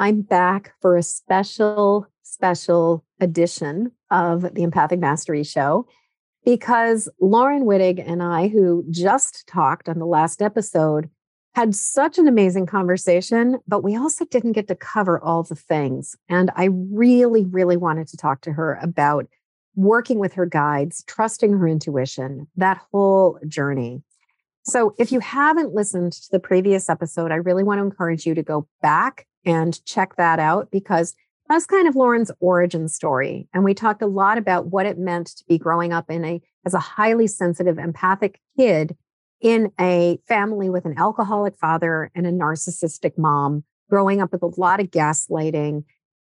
I'm back for a special, special edition of the Empathic Mastery Show because Laurin Wittig and I, who just talked on the last episode, had such an amazing conversation, but we also didn't get to cover all the things. And I really, really wanted to talk to her about working with her guides, trusting her intuition, that whole journey. So, if you haven't listened to the previous episode, I really want to encourage you to go back and check that out because that's kind of Laurin's origin story. And we talked a lot about what it meant to be growing up in a as a highly sensitive, empathic kid in a family with an alcoholic father and a narcissistic mom, growing up with a lot of gaslighting,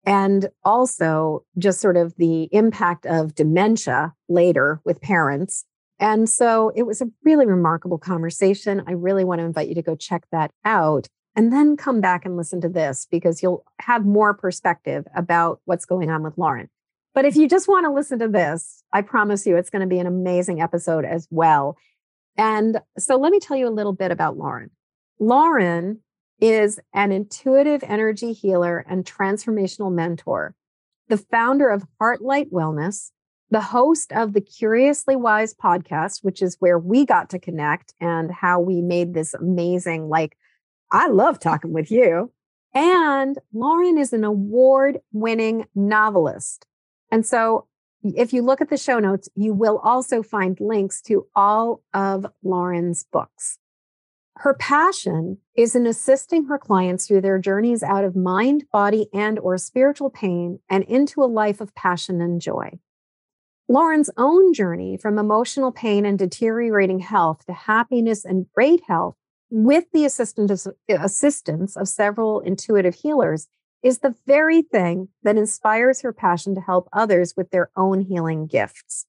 and also just sort of the impact of dementia later with parents. And so it was a really remarkable conversation. I really want to invite you to go check that out and then come back and listen to this because you'll have more perspective about what's going on with Laurin. But if you just want to listen to this, I promise you it's going to be an amazing episode as well. And so let me tell you a little bit about Laurin. Laurin is an intuitive energy healer and transformational mentor, the founder of Heartlight Wellness, the host of the Curiously Wise podcast, which is where we got to connect and how we made this amazing, like, I love talking with you. And Laurin is an award winning novelist. And so if you look at the show notes, you will also find links to all of Laurin's books. Her passion is in assisting her clients through their journeys out of mind, body, and or spiritual pain and into a life of passion and joy. Laurin's own journey from emotional pain and deteriorating health to happiness and great health with the assistance of, assistance of several intuitive healers is the very thing that inspires her passion to help others with their own healing gifts.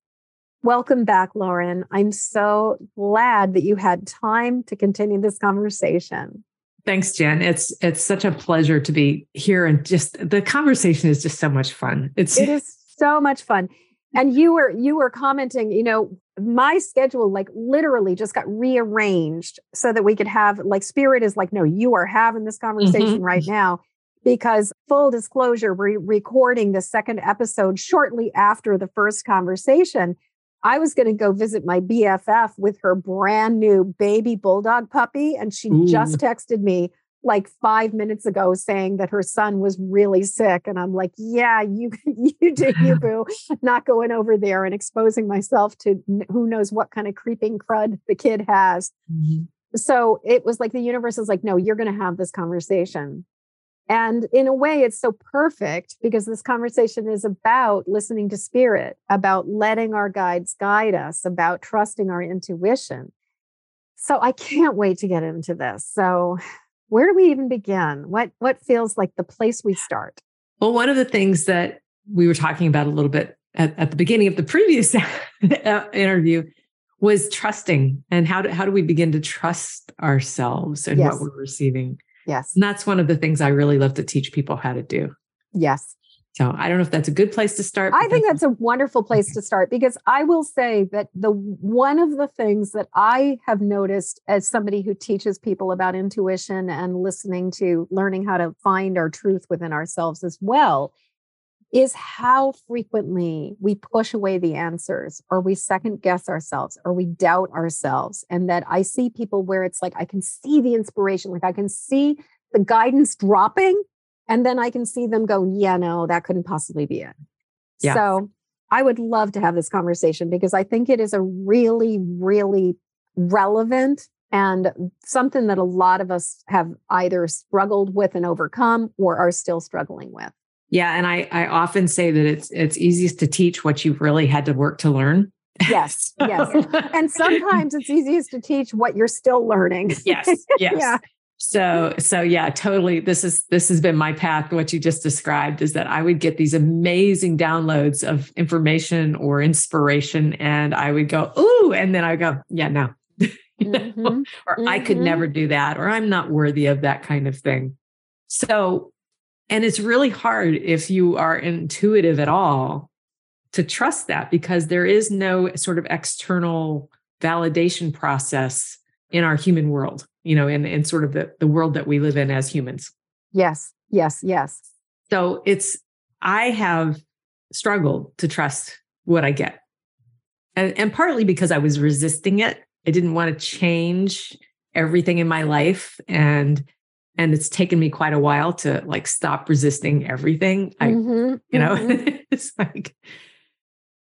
Welcome back, Laurin. I'm so glad that you had time to continue this conversation. Thanks, Jen. It's it's such a pleasure to be here and just the conversation is just so much fun. It's it is so much fun. And you were you were commenting, you know, my schedule like literally just got rearranged so that we could have like spirit is like no you are having this conversation mm-hmm. right now because full disclosure we're recording the second episode shortly after the first conversation i was going to go visit my bff with her brand new baby bulldog puppy and she Ooh. just texted me like five minutes ago saying that her son was really sick. And I'm like, yeah, you, you do, you boo, not going over there and exposing myself to who knows what kind of creeping crud the kid has. Mm-hmm. So it was like the universe is like, no, you're going to have this conversation. And in a way, it's so perfect because this conversation is about listening to spirit, about letting our guides guide us, about trusting our intuition. So I can't wait to get into this. So where do we even begin? What what feels like the place we start? Well, one of the things that we were talking about a little bit at, at the beginning of the previous uh, interview was trusting and how do, how do we begin to trust ourselves and yes. what we're receiving? Yes. And that's one of the things I really love to teach people how to do. Yes. So I don't know if that's a good place to start. I think that's a wonderful place to start because I will say that the one of the things that I have noticed as somebody who teaches people about intuition and listening to learning how to find our truth within ourselves as well is how frequently we push away the answers or we second guess ourselves or we doubt ourselves and that I see people where it's like I can see the inspiration like I can see the guidance dropping and then I can see them go, yeah, no, that couldn't possibly be it. Yeah. So I would love to have this conversation because I think it is a really, really relevant and something that a lot of us have either struggled with and overcome or are still struggling with. Yeah, and I I often say that it's it's easiest to teach what you've really had to work to learn. Yes, yes. and sometimes it's easiest to teach what you're still learning. Yes, yes. yeah. So, so yeah, totally. This is this has been my path. What you just described is that I would get these amazing downloads of information or inspiration, and I would go, "Ooh," and then I would go, "Yeah, no," mm-hmm. or mm-hmm. I could mm-hmm. never do that, or I'm not worthy of that kind of thing. So, and it's really hard if you are intuitive at all to trust that because there is no sort of external validation process in our human world you know, in, in sort of the, the world that we live in as humans. Yes, yes, yes. So it's, I have struggled to trust what I get. And, and partly because I was resisting it. I didn't want to change everything in my life. And and it's taken me quite a while to like stop resisting everything. I, mm-hmm, you know, mm-hmm. it's like,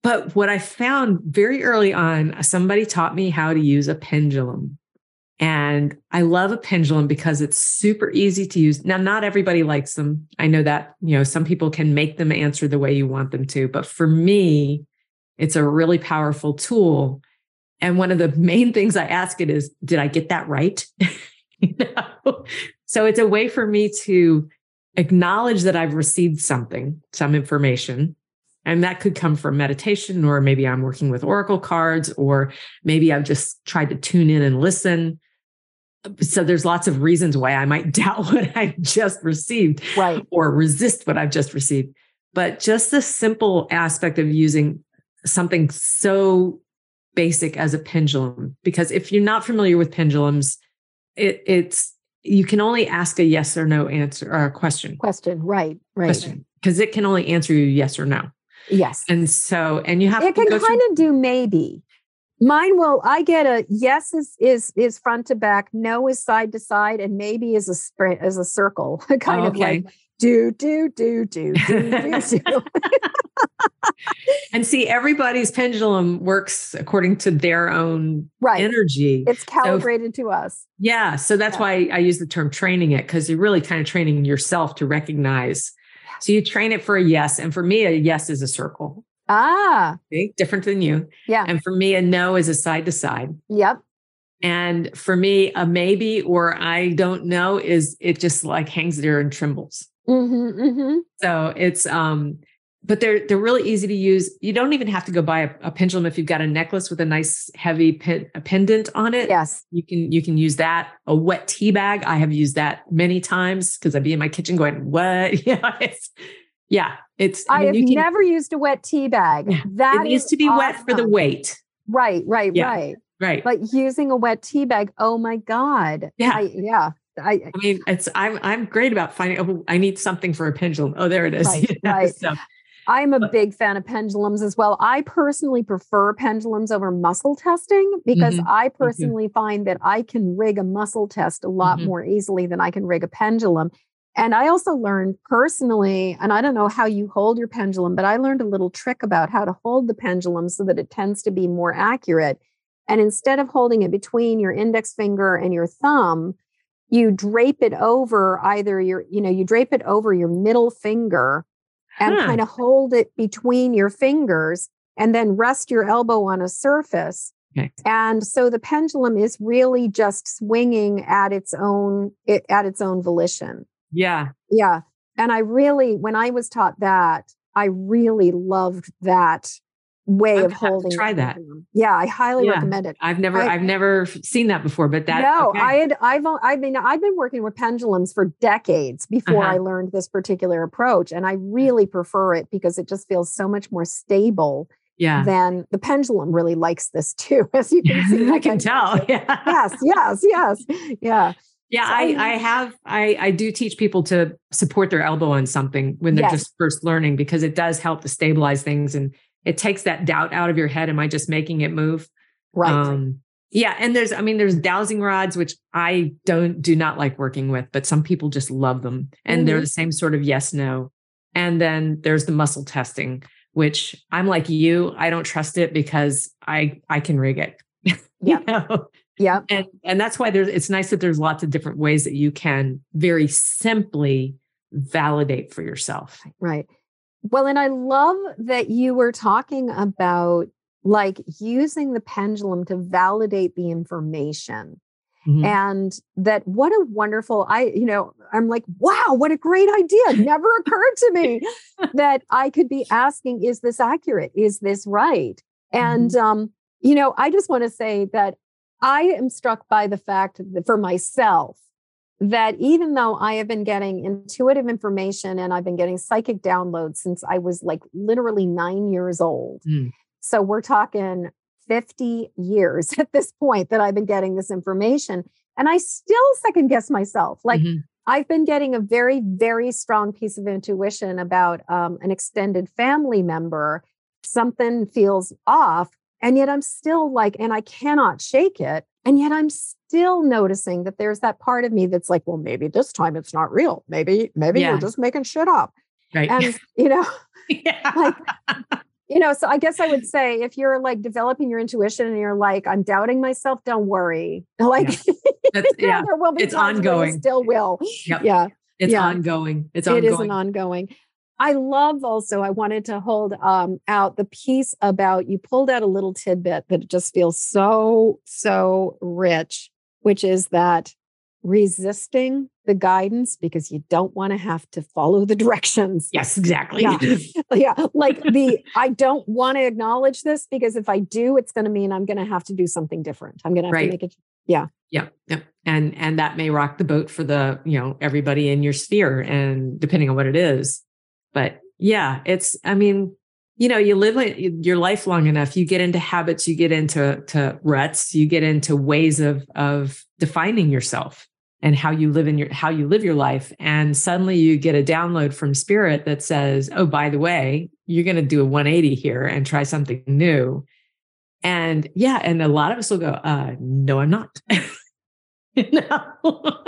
but what I found very early on, somebody taught me how to use a pendulum. And I love a pendulum because it's super easy to use. Now, not everybody likes them. I know that, you know, some people can make them answer the way you want them to. But for me, it's a really powerful tool. And one of the main things I ask it is, did I get that right? you know? So it's a way for me to acknowledge that I've received something, some information. And that could come from meditation, or maybe I'm working with Oracle cards, or maybe I've just tried to tune in and listen so there's lots of reasons why I might doubt what I just received right. or resist what I've just received. But just the simple aspect of using something so basic as a pendulum, because if you're not familiar with pendulums, it, it's you can only ask a yes or no answer or a question. Question, right, right. Question, because it can only answer you yes or no. Yes. And so, and you have it can kind through- of do maybe. Mine will. I get a yes is is is front to back, no is side to side, and maybe is a sprint as a circle, kind oh, okay. of like do do do do do do. do. and see, everybody's pendulum works according to their own right. energy. It's calibrated so, to us. Yeah, so that's yeah. why I use the term training it because you're really kind of training yourself to recognize. So you train it for a yes, and for me, a yes is a circle. Ah. Okay, different than you. Yeah. And for me, a no is a side to side. Yep. And for me, a maybe or I don't know is it just like hangs there and trembles. Mm-hmm, mm-hmm. So it's um, but they're they're really easy to use. You don't even have to go buy a, a pendulum if you've got a necklace with a nice heavy pen, a pendant on it. Yes, you can you can use that. A wet tea bag. I have used that many times because I'd be in my kitchen going, "What?" Yeah, it's yeah, it's. I, I mean, have can, never used a wet tea bag. That it needs to be awesome. wet for the weight. Right, right, yeah, right, right. But using a wet tea bag, oh my god. Yeah, I, yeah. I, I, mean, it's I'm I'm great about finding. Oh, I need something for a pendulum. Oh, there it is. Right, right. So, I'm a big fan of pendulums as well. I personally prefer pendulums over muscle testing because mm-hmm. I personally mm-hmm. find that I can rig a muscle test a lot mm-hmm. more easily than I can rig a pendulum. And I also learned personally, and I don't know how you hold your pendulum, but I learned a little trick about how to hold the pendulum so that it tends to be more accurate. And instead of holding it between your index finger and your thumb, you drape it over either your, you know, you drape it over your middle finger and huh. kind of hold it between your fingers and then rest your elbow on a surface. Okay. And so the pendulum is really just swinging at its own it, at its own volition. Yeah. Yeah. And I really, when I was taught that, I really loved that way I of holding. Try that. Yeah, I highly yeah. recommend it. I've never, I, have never seen that before, but that. No, okay. I had, I've, I mean, I've been working with pendulums for decades before uh-huh. I learned this particular approach, and I really prefer it because it just feels so much more stable. Yeah. Then the pendulum really likes this too, as you can see. I can tell. Yeah. Yes. Yes. Yes. Yeah. Yeah, so, I, I have I I do teach people to support their elbow on something when they're yes. just first learning because it does help to stabilize things and it takes that doubt out of your head. Am I just making it move? Right. Um, yeah, and there's I mean there's dowsing rods which I don't do not like working with, but some people just love them and mm-hmm. they're the same sort of yes no. And then there's the muscle testing, which I'm like you, I don't trust it because I I can rig it. Yeah. you know? Yeah. And and that's why there's it's nice that there's lots of different ways that you can very simply validate for yourself. Right. Well, and I love that you were talking about like using the pendulum to validate the information. Mm-hmm. And that what a wonderful, I, you know, I'm like, wow, what a great idea. Never occurred to me that I could be asking, is this accurate? Is this right? And, mm-hmm. um, you know, I just want to say that I am struck by the fact that for myself that even though I have been getting intuitive information and I've been getting psychic downloads since I was like literally nine years old. Mm. So we're talking 50 years at this point that I've been getting this information. And I still second guess myself. Like mm-hmm. I've been getting a very, very strong piece of intuition about um, an extended family member. Something feels off. And yet I'm still like, and I cannot shake it. And yet I'm still noticing that there's that part of me that's like, well, maybe this time it's not real. Maybe, maybe yeah. you're just making shit up. Right. And, you know, yeah. like, you know, so I guess I would say if you're like developing your intuition and you're like, I'm doubting myself, don't worry. Like, yeah, yeah. there will be it's ongoing. Still will. Yep. Yeah. It's yeah. ongoing. It's ongoing. It is an ongoing. I love also, I wanted to hold um, out the piece about you pulled out a little tidbit that just feels so, so rich, which is that resisting the guidance because you don't want to have to follow the directions. Yes, exactly. Yeah. yeah. Like the, I don't want to acknowledge this because if I do, it's going to mean I'm going to have to do something different. I'm going to have right. to make it. Yeah. Yeah. Yeah. And, and that may rock the boat for the, you know, everybody in your sphere and depending on what it is. But yeah, it's, I mean, you know, you live your life long enough, you get into habits, you get into to ruts, you get into ways of of defining yourself and how you live in your how you live your life. And suddenly you get a download from spirit that says, oh, by the way, you're going to do a 180 here and try something new. And yeah, and a lot of us will go, uh, no, I'm not. no.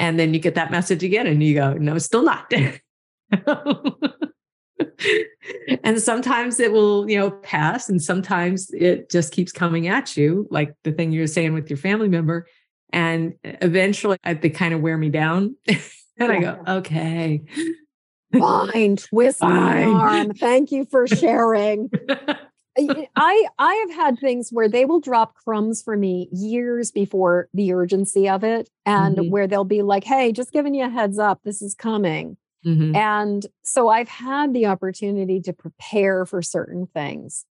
and then you get that message again and you go, no, still not. and sometimes it will, you know, pass, and sometimes it just keeps coming at you, like the thing you're saying with your family member. And eventually, they kind of wear me down, and yeah. I go, okay. Fine, twist my arm. Thank you for sharing. I I have had things where they will drop crumbs for me years before the urgency of it, and mm-hmm. where they'll be like, "Hey, just giving you a heads up, this is coming." Mm-hmm. And so I've had the opportunity to prepare for certain things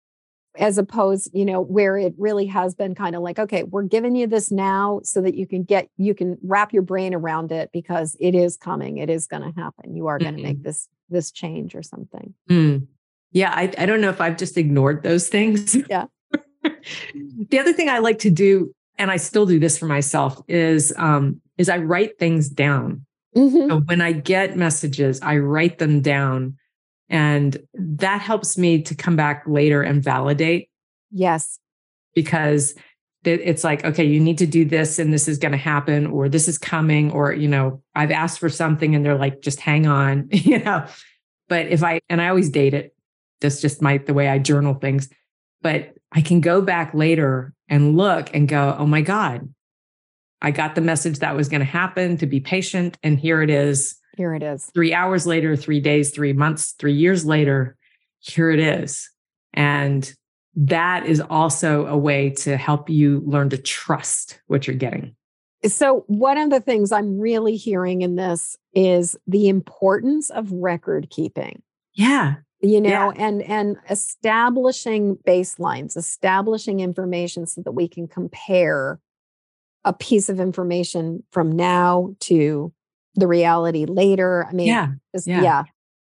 as opposed, you know, where it really has been kind of like, okay, we're giving you this now so that you can get, you can wrap your brain around it because it is coming. It is going to happen. You are going to mm-hmm. make this, this change or something. Mm. Yeah. I, I don't know if I've just ignored those things. Yeah. the other thing I like to do, and I still do this for myself is, um, is I write things down. Mm-hmm. So when I get messages, I write them down. And that helps me to come back later and validate. Yes. Because it's like, okay, you need to do this and this is going to happen, or this is coming, or, you know, I've asked for something and they're like, just hang on, you know. But if I, and I always date it, that's just my, the way I journal things. But I can go back later and look and go, oh my God, I got the message that was going to happen to be patient. And here it is. Here it is. Three hours later, three days, three months, three years later, here it is. And that is also a way to help you learn to trust what you're getting. So, one of the things I'm really hearing in this is the importance of record keeping. Yeah. You know, yeah. and and establishing baselines, establishing information so that we can compare a piece of information from now to the reality later. I mean, yeah, yeah, yeah,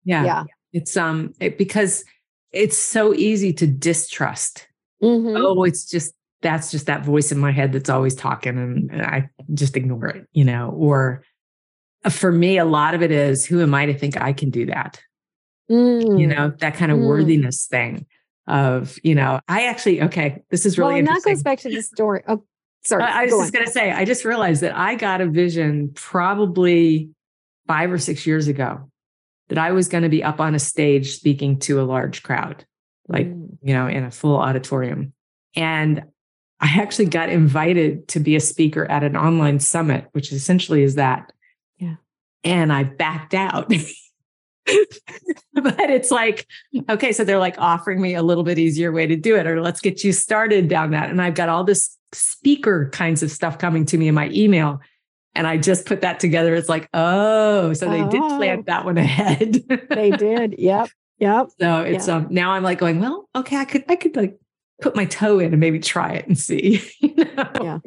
yeah. yeah. It's um it, because it's so easy to distrust. Mm-hmm. Oh, it's just that's just that voice in my head that's always talking, and, and I just ignore it, you know. Or uh, for me, a lot of it is, who am I to think I can do that? Mm. You know, that kind of mm. worthiness thing of you know i actually okay this is really well, and that goes back to the story oh Sorry. I was just going to say, I just realized that I got a vision probably five or six years ago that I was going to be up on a stage speaking to a large crowd, like, mm. you know, in a full auditorium. And I actually got invited to be a speaker at an online summit, which essentially is that. Yeah. And I backed out but it's like, okay, so they're like offering me a little bit easier way to do it, or let's get you started down that. And I've got all this speaker kinds of stuff coming to me in my email. And I just put that together. It's like, oh, so they oh. did plan that one ahead. they did. Yep. Yep. So it's yep. um now I'm like going, well, okay, I could I could like put my toe in and maybe try it and see. You know? Yeah.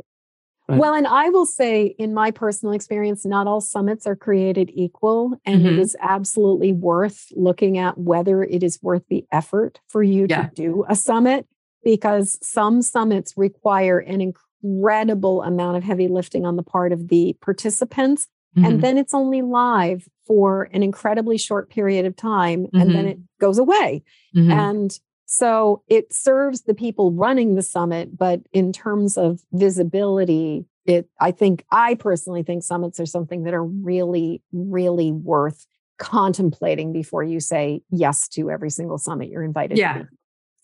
But. Well, and I will say, in my personal experience, not all summits are created equal. And mm-hmm. it is absolutely worth looking at whether it is worth the effort for you yeah. to do a summit, because some summits require an incredible amount of heavy lifting on the part of the participants. Mm-hmm. And then it's only live for an incredibly short period of time, mm-hmm. and then mm-hmm. it goes away. Mm-hmm. And so it serves the people running the summit, but in terms of visibility, it I think I personally think summits are something that are really, really worth contemplating before you say yes to every single summit you're invited yeah. to.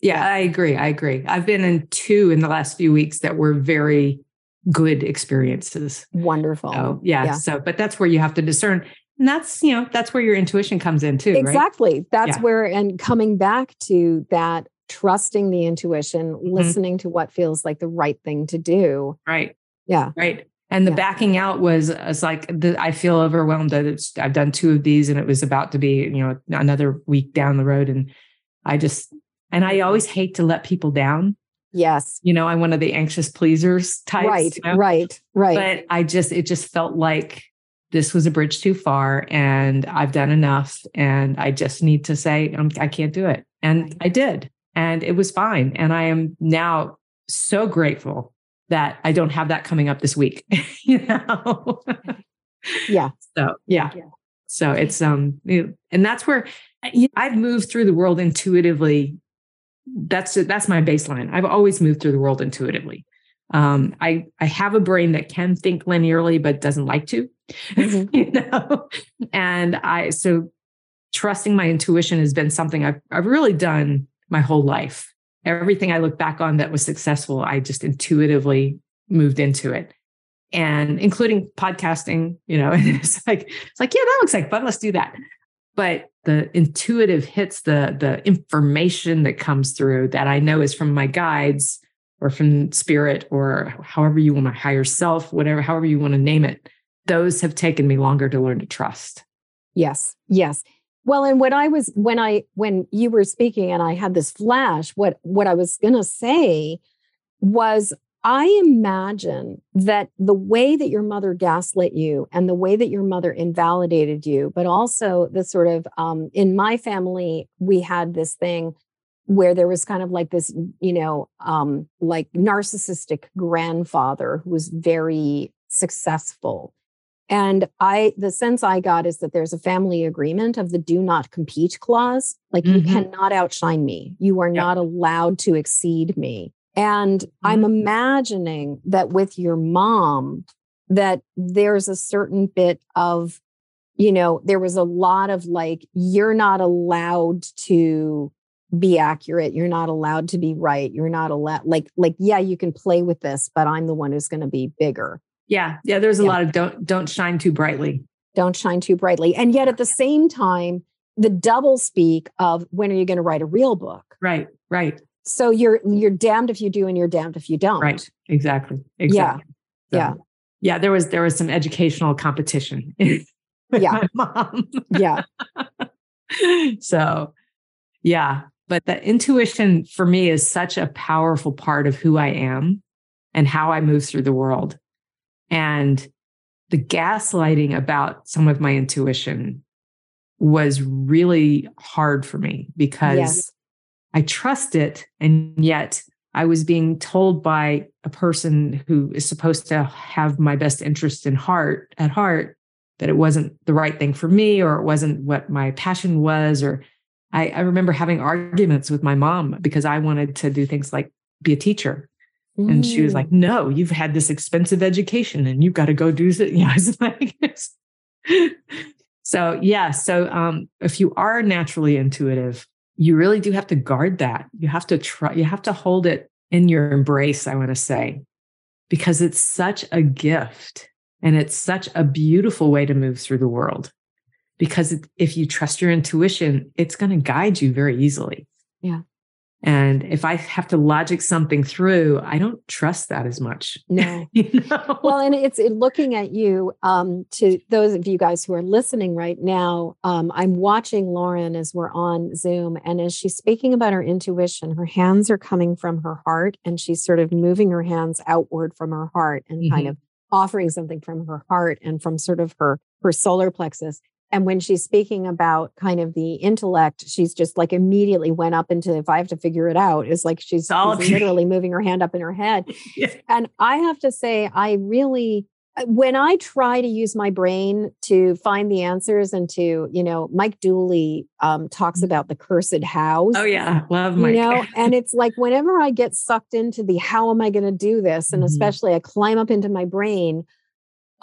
Yeah, I agree. I agree. I've been in two in the last few weeks that were very good experiences. Wonderful. So, yeah, yeah. So, but that's where you have to discern. And that's, you know, that's where your intuition comes in too. Exactly. Right? That's yeah. where, and coming back to that, trusting the intuition, mm-hmm. listening to what feels like the right thing to do. Right. Yeah. Right. And the yeah. backing out was, was like, the, I feel overwhelmed that it's, I've done two of these and it was about to be, you know, another week down the road. And I just, and I always hate to let people down. Yes. You know, I'm one of the anxious pleasers types. Right. You know? Right. Right. But I just, it just felt like this was a bridge too far and I've done enough and I just need to say I'm, I can not do it. And I did. And it was fine. And I am now so grateful that I don't have that coming up this week. you know? yeah. So yeah. yeah. So it's um and that's where I've moved through the world intuitively. That's that's my baseline. I've always moved through the world intuitively. Um, I I have a brain that can think linearly but doesn't like to. Mm-hmm. you know, and I so trusting my intuition has been something I've I've really done my whole life. Everything I look back on that was successful, I just intuitively moved into it. And including podcasting, you know, it's like, it's like, yeah, that looks like fun. Let's do that. But the intuitive hits, the the information that comes through that I know is from my guides or from spirit or however you want to higher self, whatever, however you want to name it, those have taken me longer to learn to trust. Yes. Yes. Well, and when I was when I when you were speaking and I had this flash, what what I was going to say was I imagine that the way that your mother gaslit you and the way that your mother invalidated you, but also the sort of um, in my family, we had this thing where there was kind of like this, you know, um, like narcissistic grandfather who was very successful and I, the sense I got is that there's a family agreement of the do not compete clause. Like mm-hmm. you cannot outshine me. You are yep. not allowed to exceed me. And mm-hmm. I'm imagining that with your mom, that there's a certain bit of, you know, there was a lot of like, you're not allowed to be accurate. You're not allowed to be right. You're not allowed, like, like, yeah, you can play with this, but I'm the one who's going to be bigger. Yeah. Yeah. There's a yeah. lot of don't don't shine too brightly. Don't shine too brightly. And yet at the same time, the double speak of when are you going to write a real book? Right. Right. So you're you're damned if you do and you're damned if you don't. Right. Exactly. Exactly. Yeah. So, yeah. Yeah. There was there was some educational competition. yeah. mom. yeah. so yeah. But the intuition for me is such a powerful part of who I am and how I move through the world. And the gaslighting about some of my intuition was really hard for me because yes. I trust it. And yet I was being told by a person who is supposed to have my best interest in heart at heart that it wasn't the right thing for me or it wasn't what my passion was. Or I, I remember having arguments with my mom because I wanted to do things like be a teacher Mm. And she was like, mm. No, you've had this expensive education and you've got to go do it. Yeah, I was like, so yeah. So um, if you are naturally intuitive, you really do have to guard that. You have to try, you have to hold it in your embrace, I want to say, because it's such a gift and it's such a beautiful way to move through the world. Because if you trust your intuition, it's going to guide you very easily. Yeah. And if I have to logic something through, I don't trust that as much. No. you know? Well, and it's it, looking at you, um, to those of you guys who are listening right now, um, I'm watching Laurin as we're on Zoom. And as she's speaking about her intuition, her hands are coming from her heart and she's sort of moving her hands outward from her heart and mm-hmm. kind of offering something from her heart and from sort of her her solar plexus and when she's speaking about kind of the intellect she's just like immediately went up into if i have to figure it out is like she's, she's literally moving her hand up in her head yeah. and i have to say i really uh, when i try to use my brain to find the answers and to you know mike dooley um, talks mm-hmm. about the cursed hows oh yeah love mike you know and it's like whenever i get sucked into the how am i going to do this and mm-hmm. especially i climb up into my brain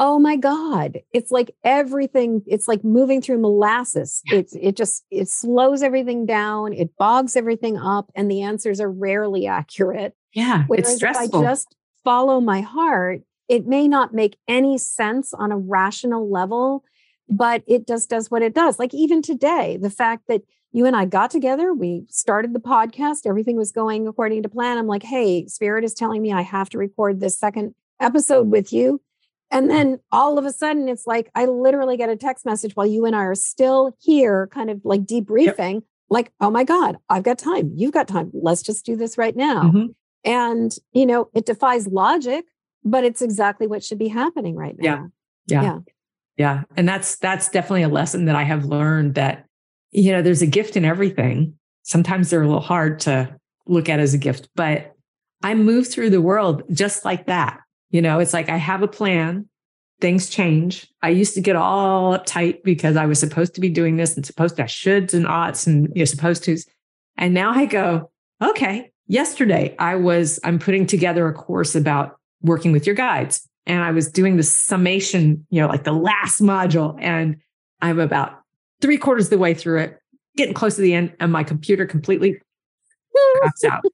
oh my god it's like everything it's like moving through molasses. It it just it slows everything down it bogs everything up and the answers are rarely accurate. Yeah Whereas it's stressful if i just follow my heart it may not make any sense on a rational level but it just does what it does. Like even today the fact that you and I got together, we started the podcast, everything was going according to plan. I'm like, hey, Spirit is telling me I have to record this second episode with you and then all of a sudden, it's like I literally get a text message while you and I are still here, kind of like debriefing, yep. like, oh my God, I've got time. You've got time. Let's just do this right now. Mm-hmm. And, you know, it defies logic, but it's exactly what should be happening right now. Yeah. Yeah. Yeah. yeah. And that's, that's definitely a lesson that I have learned that, you know, there's a gift in everything. Sometimes they're a little hard to look at as a gift, but I move through the world just like that. You know, it's like I have a plan, things change. I used to get all uptight because I was supposed to be doing this and supposed to have shoulds and oughts and you're supposed to. And now I go, okay, yesterday I was, I'm putting together a course about working with your guides. And I was doing the summation, you know, like the last module. And I'm about three quarters of the way through it, getting close to the end, and my computer completely craps out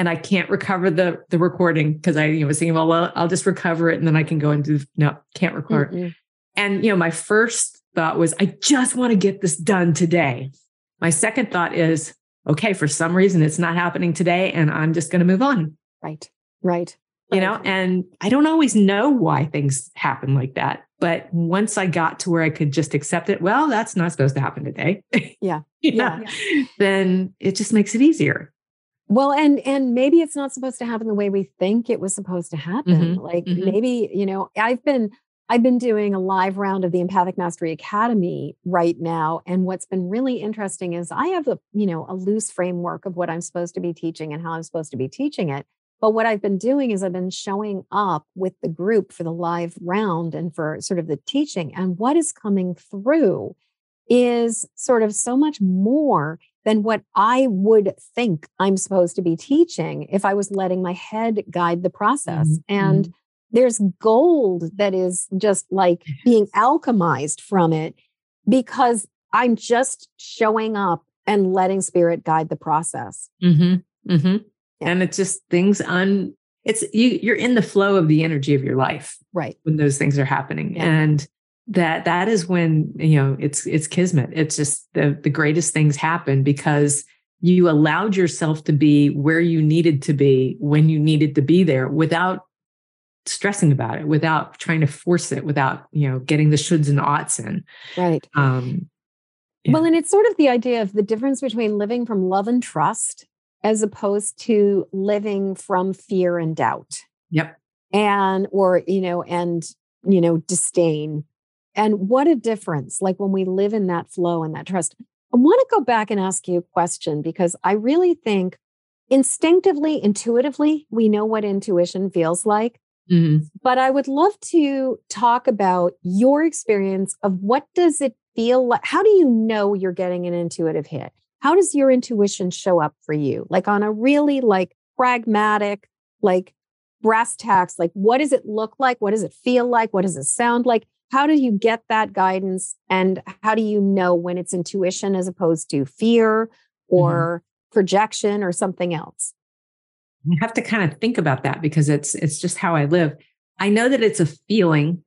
and I can't recover the the recording because I you know, was thinking, well, well, I'll just recover it and then I can go and do no, can't record. Mm-hmm. And you know, my first thought was, I just want to get this done today. My second thought is, okay, for some reason it's not happening today, and I'm just going to move on. Right. Right. You know, and I don't always know why things happen like that. But once I got to where I could just accept it, well, that's not supposed to happen today. Yeah. yeah. yeah. Then it just makes it easier well and and maybe it's not supposed to happen the way we think it was supposed to happen mm-hmm. like mm-hmm. maybe you know i've been i've been doing a live round of the empathic mastery academy right now and what's been really interesting is i have a you know a loose framework of what i'm supposed to be teaching and how i'm supposed to be teaching it but what i've been doing is i've been showing up with the group for the live round and for sort of the teaching and what is coming through is sort of so much more than what I would think I'm supposed to be teaching if I was letting my head guide the process. Mm-hmm. And mm-hmm. there's gold that is just like being alchemized from it because I'm just showing up and letting spirit guide the process. Mm-hmm. Mm-hmm. Yeah. And it's just things on it's you you're in the flow of the energy of your life right when those things are happening yeah. and that that is when you know it's it's kismet. It's just the the greatest things happen because you allowed yourself to be where you needed to be when you needed to be there without stressing about it without trying to force it without you know getting the shoulds and oughts in. Right. Um yeah. well and it's sort of the idea of the difference between living from love and trust as opposed to living from fear and doubt. Yep. And or you know and you know disdain and what a difference, like when we live in that flow and that trust. I want to go back and ask you a question because I really think instinctively, intuitively, we know what intuition feels like. Mm-hmm. But I would love to talk about your experience of what does it feel like? How do you know you're getting an intuitive hit? How does your intuition show up for you? Like on a really like pragmatic, like brass tacks, like what does it look like? What does it feel like? What does it sound like? How do you get that guidance and how do you know when it's intuition as opposed to fear or mm-hmm. projection or something else you have to kind of think about that because it's it's just how i live i know that it's a feeling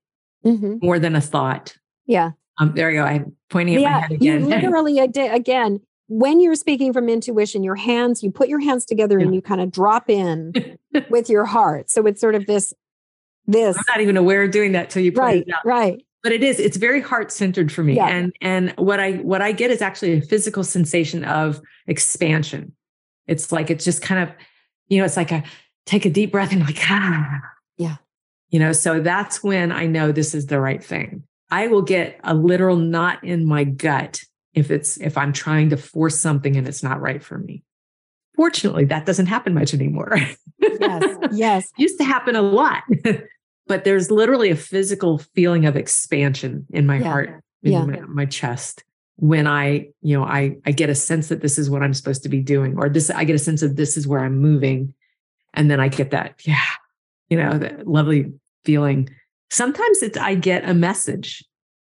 mm-hmm. more than a thought yeah Um, there you go. I'm pointing at yeah, my head again. You literally, again, when you're speaking from intuition, your hands, you put your hands together yeah. and you kind of drop in with your heart. So it's sort of this, this. I'm not even aware of doing that till you right, it out. Right. But it is, it's very heart centered for me. Yeah. And and what I what I get is actually a physical sensation of expansion. It's like it's just kind of, you know, it's like a take a deep breath and like, ah. Yeah. You know, so that's when I know this is the right thing. I will get a literal knot in my gut if it's if I'm trying to force something and it's not right for me. Fortunately, that doesn't happen much anymore. Yes. Yes. Used to happen a lot. but there's literally a physical feeling of expansion in my yeah. heart, in yeah. my, my chest when I, you know, I I get a sense that this is what I'm supposed to be doing, or this I get a sense of this is where I'm moving. And then I get that, yeah, you know, that lovely feeling. Sometimes it's I get a message,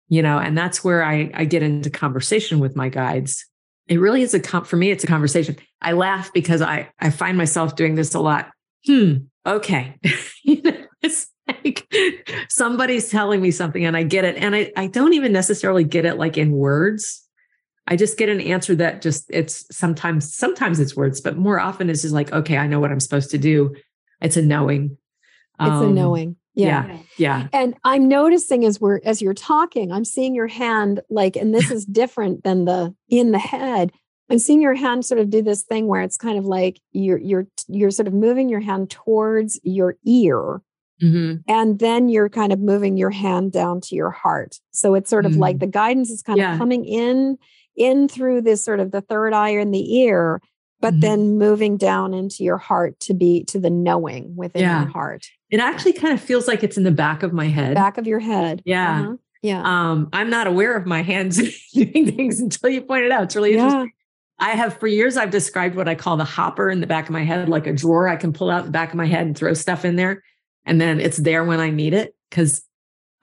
you know, and that's where I I get into conversation with my guides. It really is a com- for me, it's a conversation. I laugh because I I find myself doing this a lot. Hmm. Okay. it's like somebody's telling me something and I get it. And I, I don't even necessarily get it like in words. I just get an answer that just it's sometimes, sometimes it's words, but more often it's just like, okay, I know what I'm supposed to do. It's a knowing. It's um, a knowing. Yeah. yeah. Yeah. And I'm noticing as we're as you're talking, I'm seeing your hand like, and this is different than the in the head. I'm seeing your hand sort of do this thing where it's kind of like you're you're you're sort of moving your hand towards your ear Mm-hmm. And then you're kind of moving your hand down to your heart. So it's sort of mm-hmm. like the guidance is kind yeah. of coming in, in through this sort of the third eye in the ear, but mm-hmm. then moving down into your heart to be to the knowing within yeah. your heart. It actually kind of feels like it's in the back of my head. Back of your head. Yeah. Uh-huh. Yeah. Um, I'm not aware of my hands doing things until you point it out. It's really yeah. interesting. I have for years I've described what I call the hopper in the back of my head, like a drawer I can pull out the back of my head and throw stuff in there and then it's there when I need it because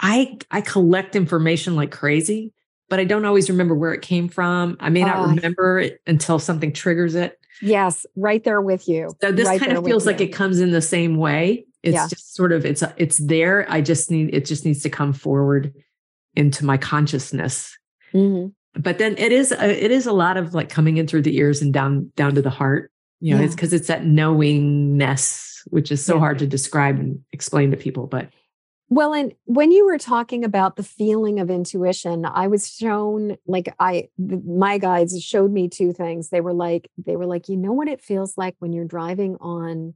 I I collect information like crazy, but I don't always remember where it came from. I may not uh, remember it until something triggers it. Yes, right there with you. So this right kind of feels like it comes in the same way. It's yeah. just sort of it's it's there. I just need it just needs to come forward into my consciousness. Mm-hmm. But then it is a, it is a lot of like coming in through the ears and down down to the heart. You know, yeah. it's because it's that knowingness which is so yeah. hard to describe and explain to people. But well, and when you were talking about the feeling of intuition, I was shown like I my guides showed me two things. They were like they were like, you know what it feels like when you're driving on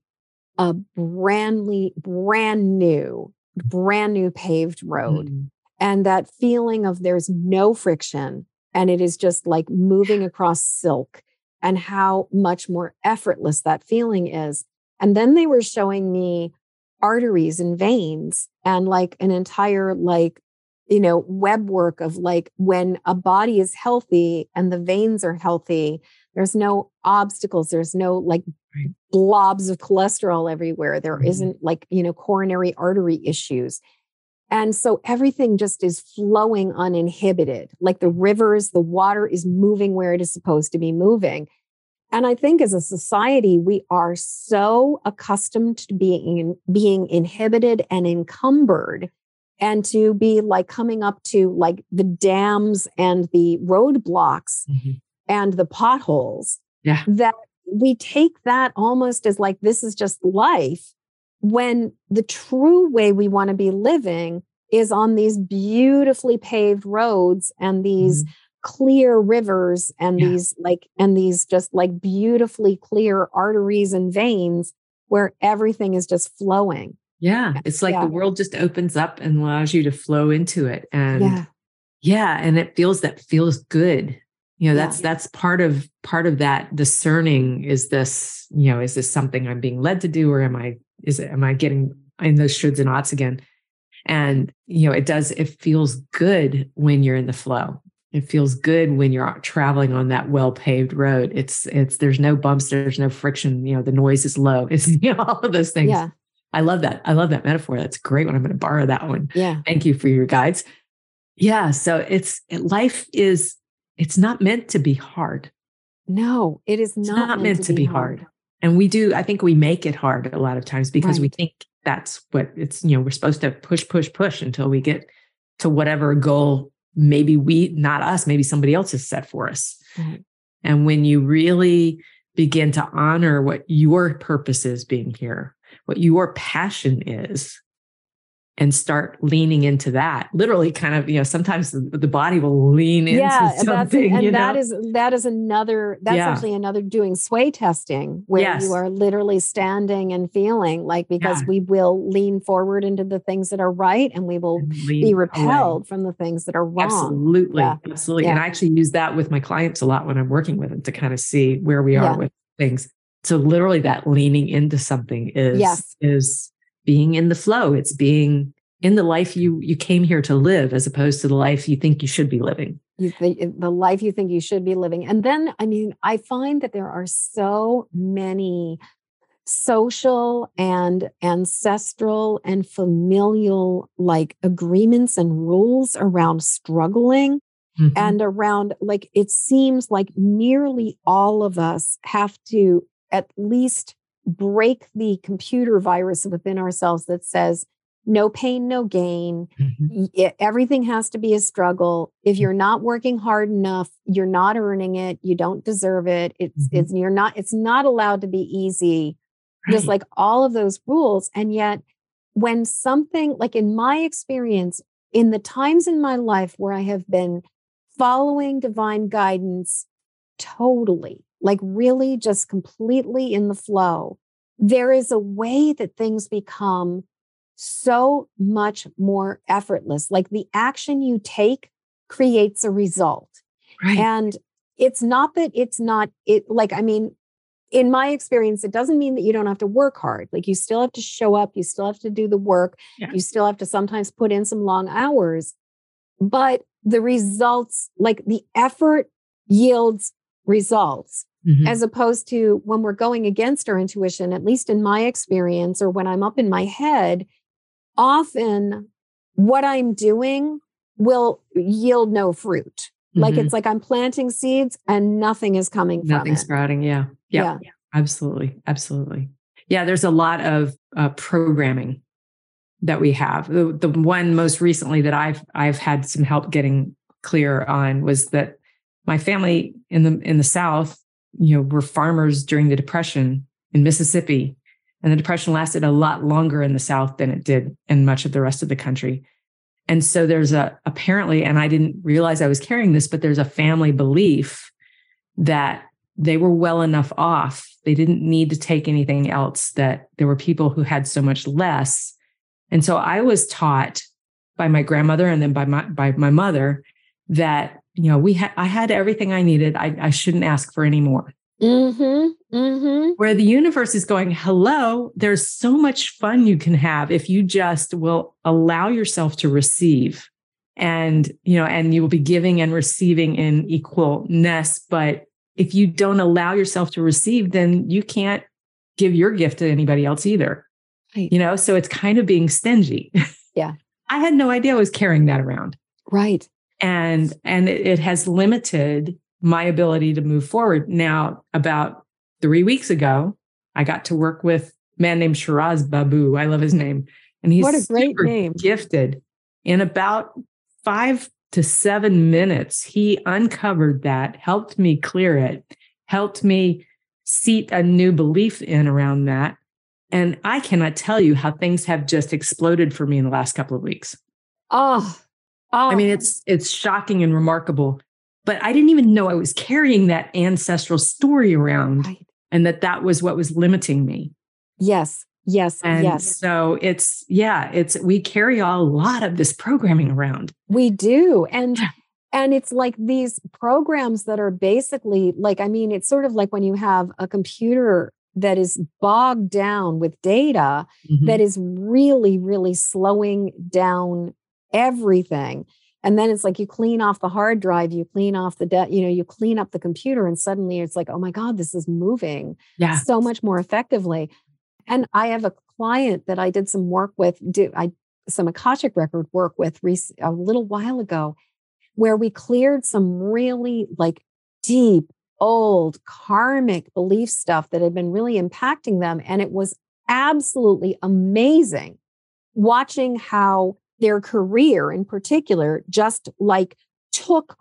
a brandly brand new brand new paved road. Mm. And that feeling of there's no friction and it is just like moving across silk and how much more effortless that feeling is. And then they were showing me arteries and veins and like an entire like you know web work of like when a body is healthy and the veins are healthy there's no obstacles there's no like blobs of cholesterol everywhere. There mm-hmm. not like you know coronary artery issues. And so everything just is flowing uninhibited. Like the rivers the water is moving where it is supposed to be moving and I think as a society, we are so accustomed to being, being inhibited and encumbered and to be like coming up to like the dams and the roadblocks mm-hmm. and the potholes yeah. that we take that almost as like this is just life when the true way we want to be living is on these beautifully paved roads and these mm-hmm clear rivers and yeah. these like and these just like beautifully clear arteries and veins where everything is just flowing yeah it's like yeah. the world just opens up and allows you to flow into it and yeah, yeah and it feels that feels good you know that's yeah. that's part of part of that discerning is this you know is this something i'm being led to do or am i is it am i getting in those shoulds and oughts again and you know it does it feels good when you're in the flow it feels good when you're traveling on that well paved road. It's it's there's no bumps there's no friction you know the noise is low it's you know all of those things. Yeah. I love that. I love that metaphor. That's great when i'm going to borrow that one. Yeah. Thank you for your guides. Yeah so it's it, life is it's not meant to be hard. No it is not, not, meant, meant to, to, be, hard. hard. and we do i think we make it hard a lot of times because right. we think that's what it's you know we're supposed to push push push until we get to whatever goal maybe we, not us, maybe somebody else has set for us. Mm-hmm. And when you really begin to honor what your purpose is being here, what your passion is, and start leaning into that literally kind of you know sometimes the, the body will lean yeah, into something and you that know? is that is another that's yeah. actually another doing sway testing where yes. you are literally standing and feeling like because yeah. we will lean forward into the things that are right and we will and be repelled away. from the things that are wrong absolutely yeah. absolutely and i actually use that with my clients a lot when i'm working with them to kind of see where we are with things so literally that leaning into something is yes. is being in the flow. It's being in the life you you came here to live as opposed to the life you think you should be living. You think the life you think you should be living. And then I mean, I find that there are so many social and ancestral and familial like agreements and rules around struggling mm-hmm. and around like it seems like nearly all of us have to at least break the computer virus within ourselves that says no pain, no gain. Mm-hmm. everything has to be a struggle. If you're not working hard enough, you're not earning it. You don't deserve it. It's mm-hmm. it's you're not. It's not allowed to be easy. Right. Just like all of those rules, and yet when something like in my experience, in the times in my life where I have been following divine guidance totally, like really just completely in the flow, there is a way that things become so much more effortless. Like the action you take creates a result. Right. And it's not that it's not it like I mean in my experience it doesn't mean that you don't have to work hard. Like you still have to show up, you still have to do the work. Yeah. You still have to sometimes put in some long hours. But the results like the effort yields results. Mm-hmm. As opposed to when we're going against our intuition, at least in my experience, or when I'm up in my head, often what I'm doing will yield no fruit. Mm-hmm. Like it's like I'm planting seeds and nothing is coming it. sprouting. Yeah. yeah. Yeah. Absolutely. Absolutely. Yeah. There's a lot of uh, programming that we have. The, the one most recently that I've I've had some help getting clear on was that my family in the in the South, you know, were farmers during the Depression in Mississippi and the depression lasted a lot longer in the South than it did in much of the rest of the country. And so there's a apparently, and I didn't realize I was carrying this, but there's a family belief that they were well enough off. They didn't need to take anything else, that there were people who had so much less. And so I was taught by my grandmother and then by my by my mother that you know we had I had everything I needed. I, I shouldn't ask for any more. Mm-hmm, mm-hmm. Where the universe is going, hello, there's so much fun you can have if you just will allow yourself to receive. And, you know, and you will be giving and receiving in equalness. But if you don't allow yourself to receive, then you can't give your gift to anybody else either. Right. You know, so it's kind of being stingy. Yeah. I had no idea I was carrying that around. Right. And and it, has limited my ability to move forward. Now, about three weeks ago, I got to work with a man named Shiraz Babu. I love his name. And he's what a great name. gifted. In about five to seven minutes, he uncovered that, helped me clear it, helped me seat a new belief in around that. And I cannot tell you how things have just exploded for me in the last couple of weeks. Oh, oh. I mean, it's it's shocking and remarkable but I didn't even know I was carrying that ancestral story around right. and that that was what was limiting me. Yes. Yes. And yes. So it's, yeah, it's, we carry a lot of this programming around. We do. And, and it's like these programs that are basically like, I mean, it's sort of like when you have a computer that is bogged down with data mm-hmm. that is really, really slowing down everything and then it's like you clean off the hard drive you clean off the debt you know you clean up the computer and suddenly it's like oh my god this is moving yeah. so much more effectively and i have a client that i did some work with do i some akashic record work with a little while ago where we cleared some really like deep old karmic belief stuff that had been really impacting them and it was absolutely amazing watching how their career in particular just like took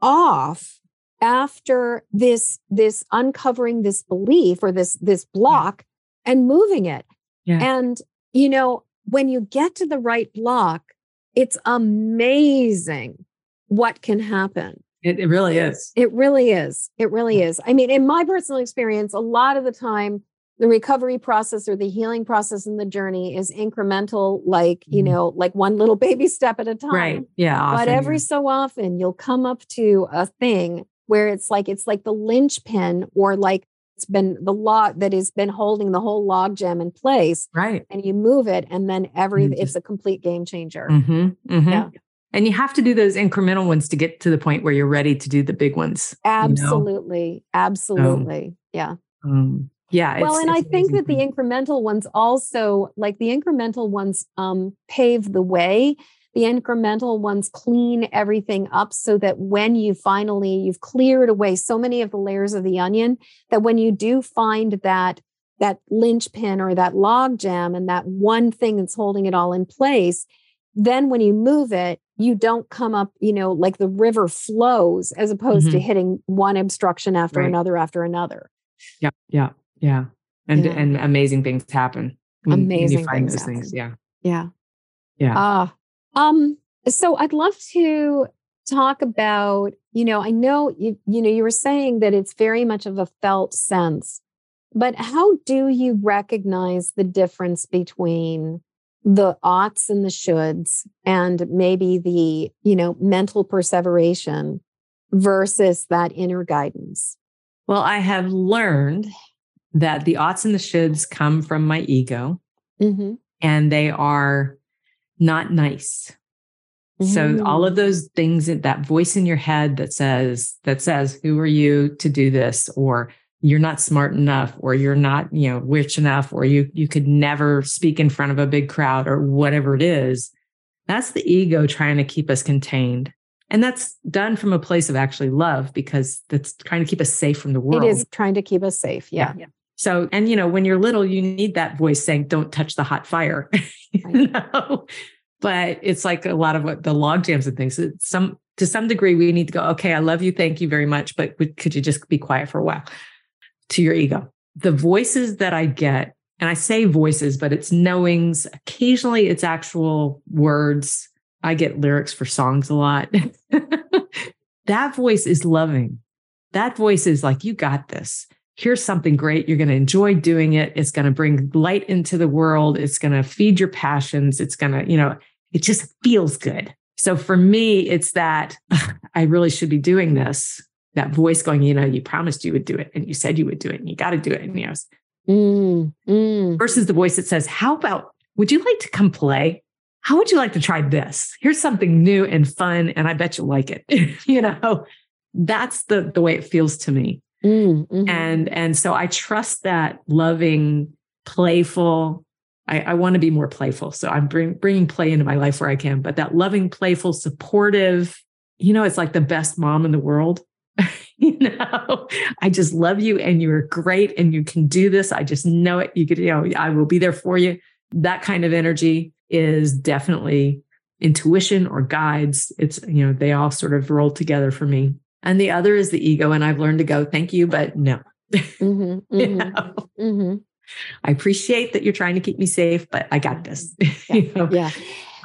off after this this uncovering this belief or this this block yeah. and moving it. Yeah. and you know when you get to the right block it's amazing what can happen. It, it really is. It really is. It really is. I mean in my personal experience a lot of the time the recovery process or the healing process in the journey is incremental like you mm-hmm. know like one little baby step at a time right yeah often, but every yeah. so often you'll come up to a thing where it's like it's like the linchpin or like it's been the log that has been holding the whole log jam in place right and you move it and then every mm-hmm. it's a complete game changer mm-hmm. Mm-hmm. yeah and you have to do those incremental ones to get to the point where you're ready to do the big ones absolutely you know? absolutely um, yeah um, yeah well and i think that the incremental ones also like the incremental ones um, pave the way the incremental ones clean everything up so that when you finally you've cleared away so many of the layers of the onion that when you do find that that linchpin or that log jam and that one thing that's holding it all in place then when you move it you don't come up you know like the river flows as opposed mm-hmm. to hitting one obstruction after right. another after another yeah yeah yeah. And yeah. and amazing things happen. When, amazing when you find things those happen. things. Yeah. Yeah. Yeah. Uh, um, so I'd love to talk about, you know, I know you, you know, you were saying that it's very much of a felt sense, but how do you recognize the difference between the oughts and the shoulds and maybe the, you know, mental perseveration versus that inner guidance? Well, I have learned that the oughts and the shoulds come from my ego mm-hmm. and they are not nice. Mm-hmm. So all of those things that voice in your head that says that says who are you to do this or you're not smart enough or you're not you know rich enough or you you could never speak in front of a big crowd or whatever it is that's the ego trying to keep us contained and that's done from a place of actually love because that's trying to keep us safe from the world it is trying to keep us safe yeah, yeah. So, and you know, when you're little, you need that voice saying, don't touch the hot fire. you know? But it's like a lot of what the log jams and things. Some to some degree, we need to go, okay, I love you, thank you very much. But could you just be quiet for a while to your ego? The voices that I get, and I say voices, but it's knowings. Occasionally it's actual words. I get lyrics for songs a lot. that voice is loving. That voice is like, you got this here's something great. You're going to enjoy doing it. It's going to bring light into the world. It's going to feed your passions. It's going to, you know, it just feels good. So for me, it's that I really should be doing this. That voice going, you know, you promised you would do it and you said you would do it and you got to do it. And, you know, mm, mm. versus the voice that says, how about, would you like to come play? How would you like to try this? Here's something new and fun. And I bet you like it. you know, that's the, the way it feels to me. Mm, hmm And and so I trust that loving, playful. I, I want to be more playful, so I'm bring, bringing play into my life where I can. But that loving, playful, supportive. You know, it's like the best mom in the world. you know, I just love you, and you're great, and you can do this. I just know it. You could, you know, I will be there for you. That kind of energy is definitely intuition or guides. It's you know they all sort of roll together for me and the other is the ego. And I've learned to go, thank you, but no. Mm-hmm, mm-hmm, you know? mm-hmm. I appreciate that you're trying to keep me safe, but I got this. Yeah. you know? yeah.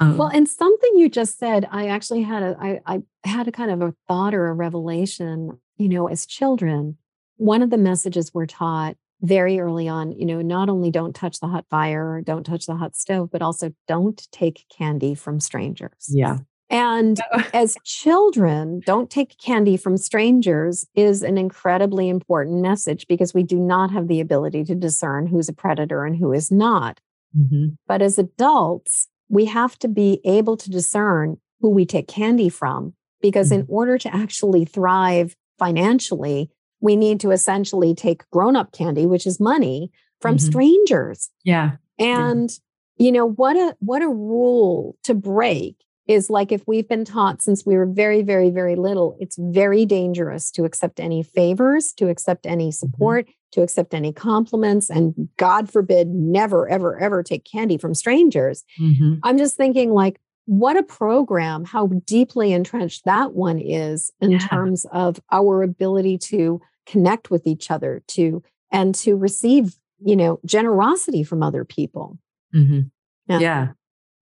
Um, well, and something you just said, I actually had a, I, I had a kind of a thought or a revelation. You know, as children, one of the messages we're taught very early on, you know, not only don't touch the hot fire, don't touch the hot stove, but also don't take candy from strangers. Yeah. And as children, don't take candy from strangers is an incredibly important message because we do not have the ability to discern who's a predator and who is not. Mm-hmm. But as adults, we have to be able to discern who we take candy from because mm-hmm. in order to actually thrive financially, we need to essentially take grown up candy, which is money, from mm-hmm. strangers. Yeah. And yeah. you know what a what a rule to break is like if we've been taught since we were very, very, very little, it's very dangerous to accept any favors, to accept any mm-hmm. support, mm-hmm. to accept any compliments, and God forbid, never, ever, ever take candy from strangers. Mm-hmm. I'm just thinking, like, what a program, how deeply entrenched that one is in yeah. terms of our ability to connect with each other, to and to receive, you know, generosity from other people. Mm-hmm. Yeah. yeah.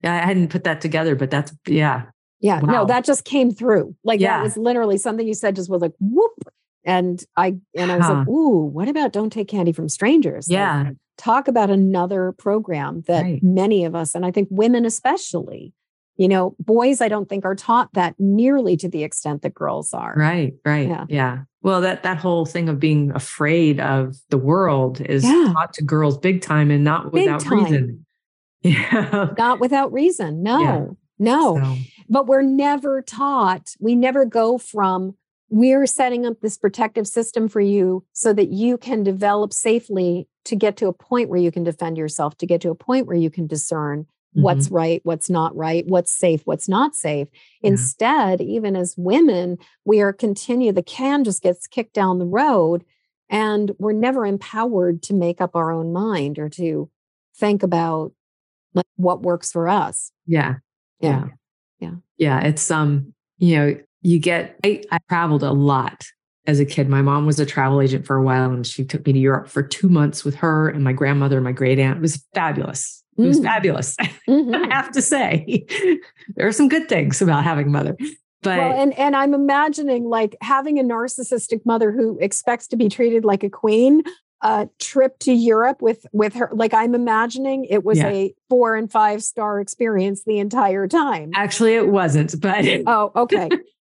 Yeah. I hadn't put that together, but that's yeah. Yeah. Wow. No, that just came through. Like yeah. that was literally something you said just was like whoop. And I and I was huh. like, ooh, what about don't take candy from strangers? Yeah. Like, talk about another program that right. many of us, and I think women especially, you know, boys, I don't think are taught that nearly to the extent that girls are. Right, right. Yeah. yeah. Well, that that whole thing of being afraid of the world is yeah. taught to girls big time and not big without time. reason. Yeah. Not without reason. No. Yeah. No. So. But we're never taught, we never go from we're setting up this protective system for you so that you can develop safely to get to a point where you can defend yourself, to get to a point where you can discern mm-hmm. what's right, what's not right, what's safe, what's not safe. Yeah. Instead, even as women, we are continue, the can just gets kicked down the road and we're never empowered to make up our own mind or to think about like what works for us. Yeah. Yeah. Yeah. Yeah. It's um, you know, you get I, I traveled a lot as a kid. My mom was a travel agent for a while and she took me to Europe for two months with her and my grandmother and my great aunt. It was fabulous. It was mm. fabulous. Mm-hmm. I have to say, there are some good things about having a mother. But well, and and I'm imagining like having a narcissistic mother who expects to be treated like a queen. A trip to Europe with with her, like I'm imagining it was yeah. a four and five star experience the entire time. Actually, it wasn't, but oh, okay.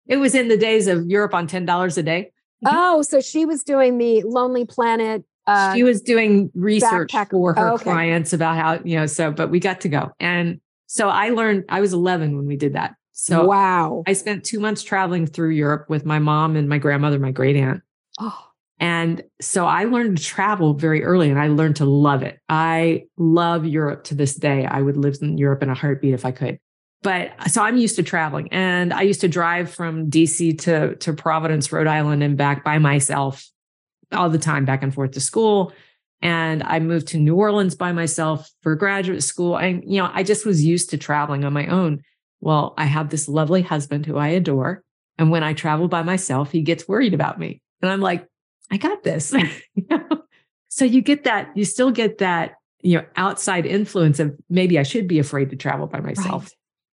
It was in the days of Europe on $10 a day. Oh, so she was doing the Lonely Planet. Uh, she was doing research backpack. for her oh, okay. clients about how, you know, so, but we got to go. And so I learned, I was 11 when we did that. So wow. I spent two months traveling through Europe with my mom and my grandmother, my great aunt. Oh. And so I learned to travel very early and I learned to love it. I love Europe to this day. I would live in Europe in a heartbeat if I could but uh, so I'm used to traveling and I used to drive from DC to, to Providence, Rhode Island and back by myself all the time, back and forth to school. And I moved to New Orleans by myself for graduate school. And, you know, I just was used to traveling on my own. Well, I have this lovely husband who I adore. And when I travel by myself, he gets worried about me. And I'm like, I got this. so you get that, you still get that, you know, outside influence of maybe I should be afraid to travel by myself. Right.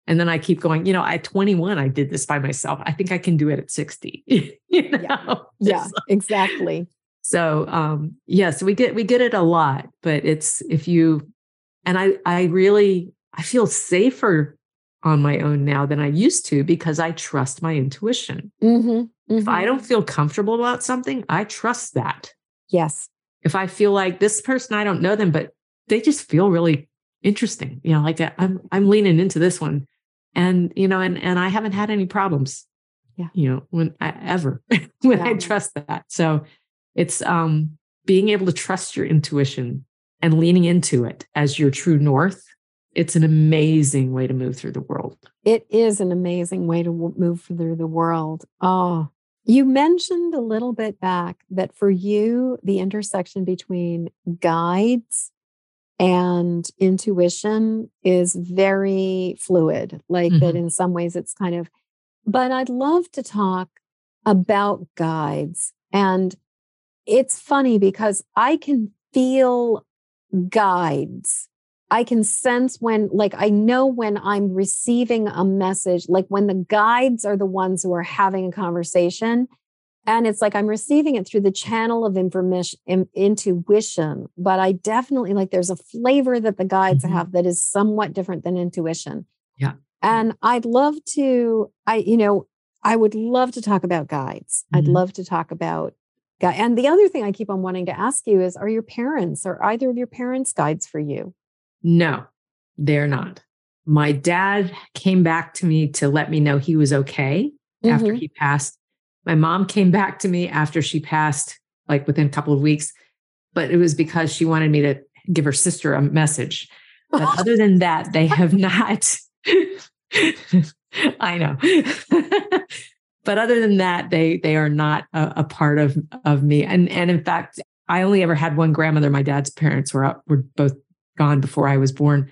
And then I keep going, you know, at 21, I did this by myself. I think I can do it at 60. you know? Yeah, yeah so, exactly. So um, yes, yeah, so we get we get it a lot, but it's if you and I I really I feel safer on my own now than I used to because I trust my intuition. Mm-hmm, mm-hmm. If I mm-hmm. don't feel comfortable about something, I trust that. Yes. If I feel like this person, I don't know them, but they just feel really interesting, you know, like I'm I'm leaning into this one and you know and and i haven't had any problems yeah you know when I, ever when yeah. i trust that so it's um being able to trust your intuition and leaning into it as your true north it's an amazing way to move through the world it is an amazing way to move through the world oh you mentioned a little bit back that for you the intersection between guides and intuition is very fluid like mm-hmm. that in some ways it's kind of but i'd love to talk about guides and it's funny because i can feel guides i can sense when like i know when i'm receiving a message like when the guides are the ones who are having a conversation and it's like i'm receiving it through the channel of information in, intuition but i definitely like there's a flavor that the guides mm-hmm. have that is somewhat different than intuition yeah and i'd love to i you know i would love to talk about guides mm-hmm. i'd love to talk about and the other thing i keep on wanting to ask you is are your parents or either of your parents guides for you no they're not my dad came back to me to let me know he was okay mm-hmm. after he passed my mom came back to me after she passed, like within a couple of weeks, but it was because she wanted me to give her sister a message. But other than that, they have not. I know. but other than that, they they are not a, a, part of of me. And and in fact, I only ever had one grandmother. My dad's parents were were both gone before I was born.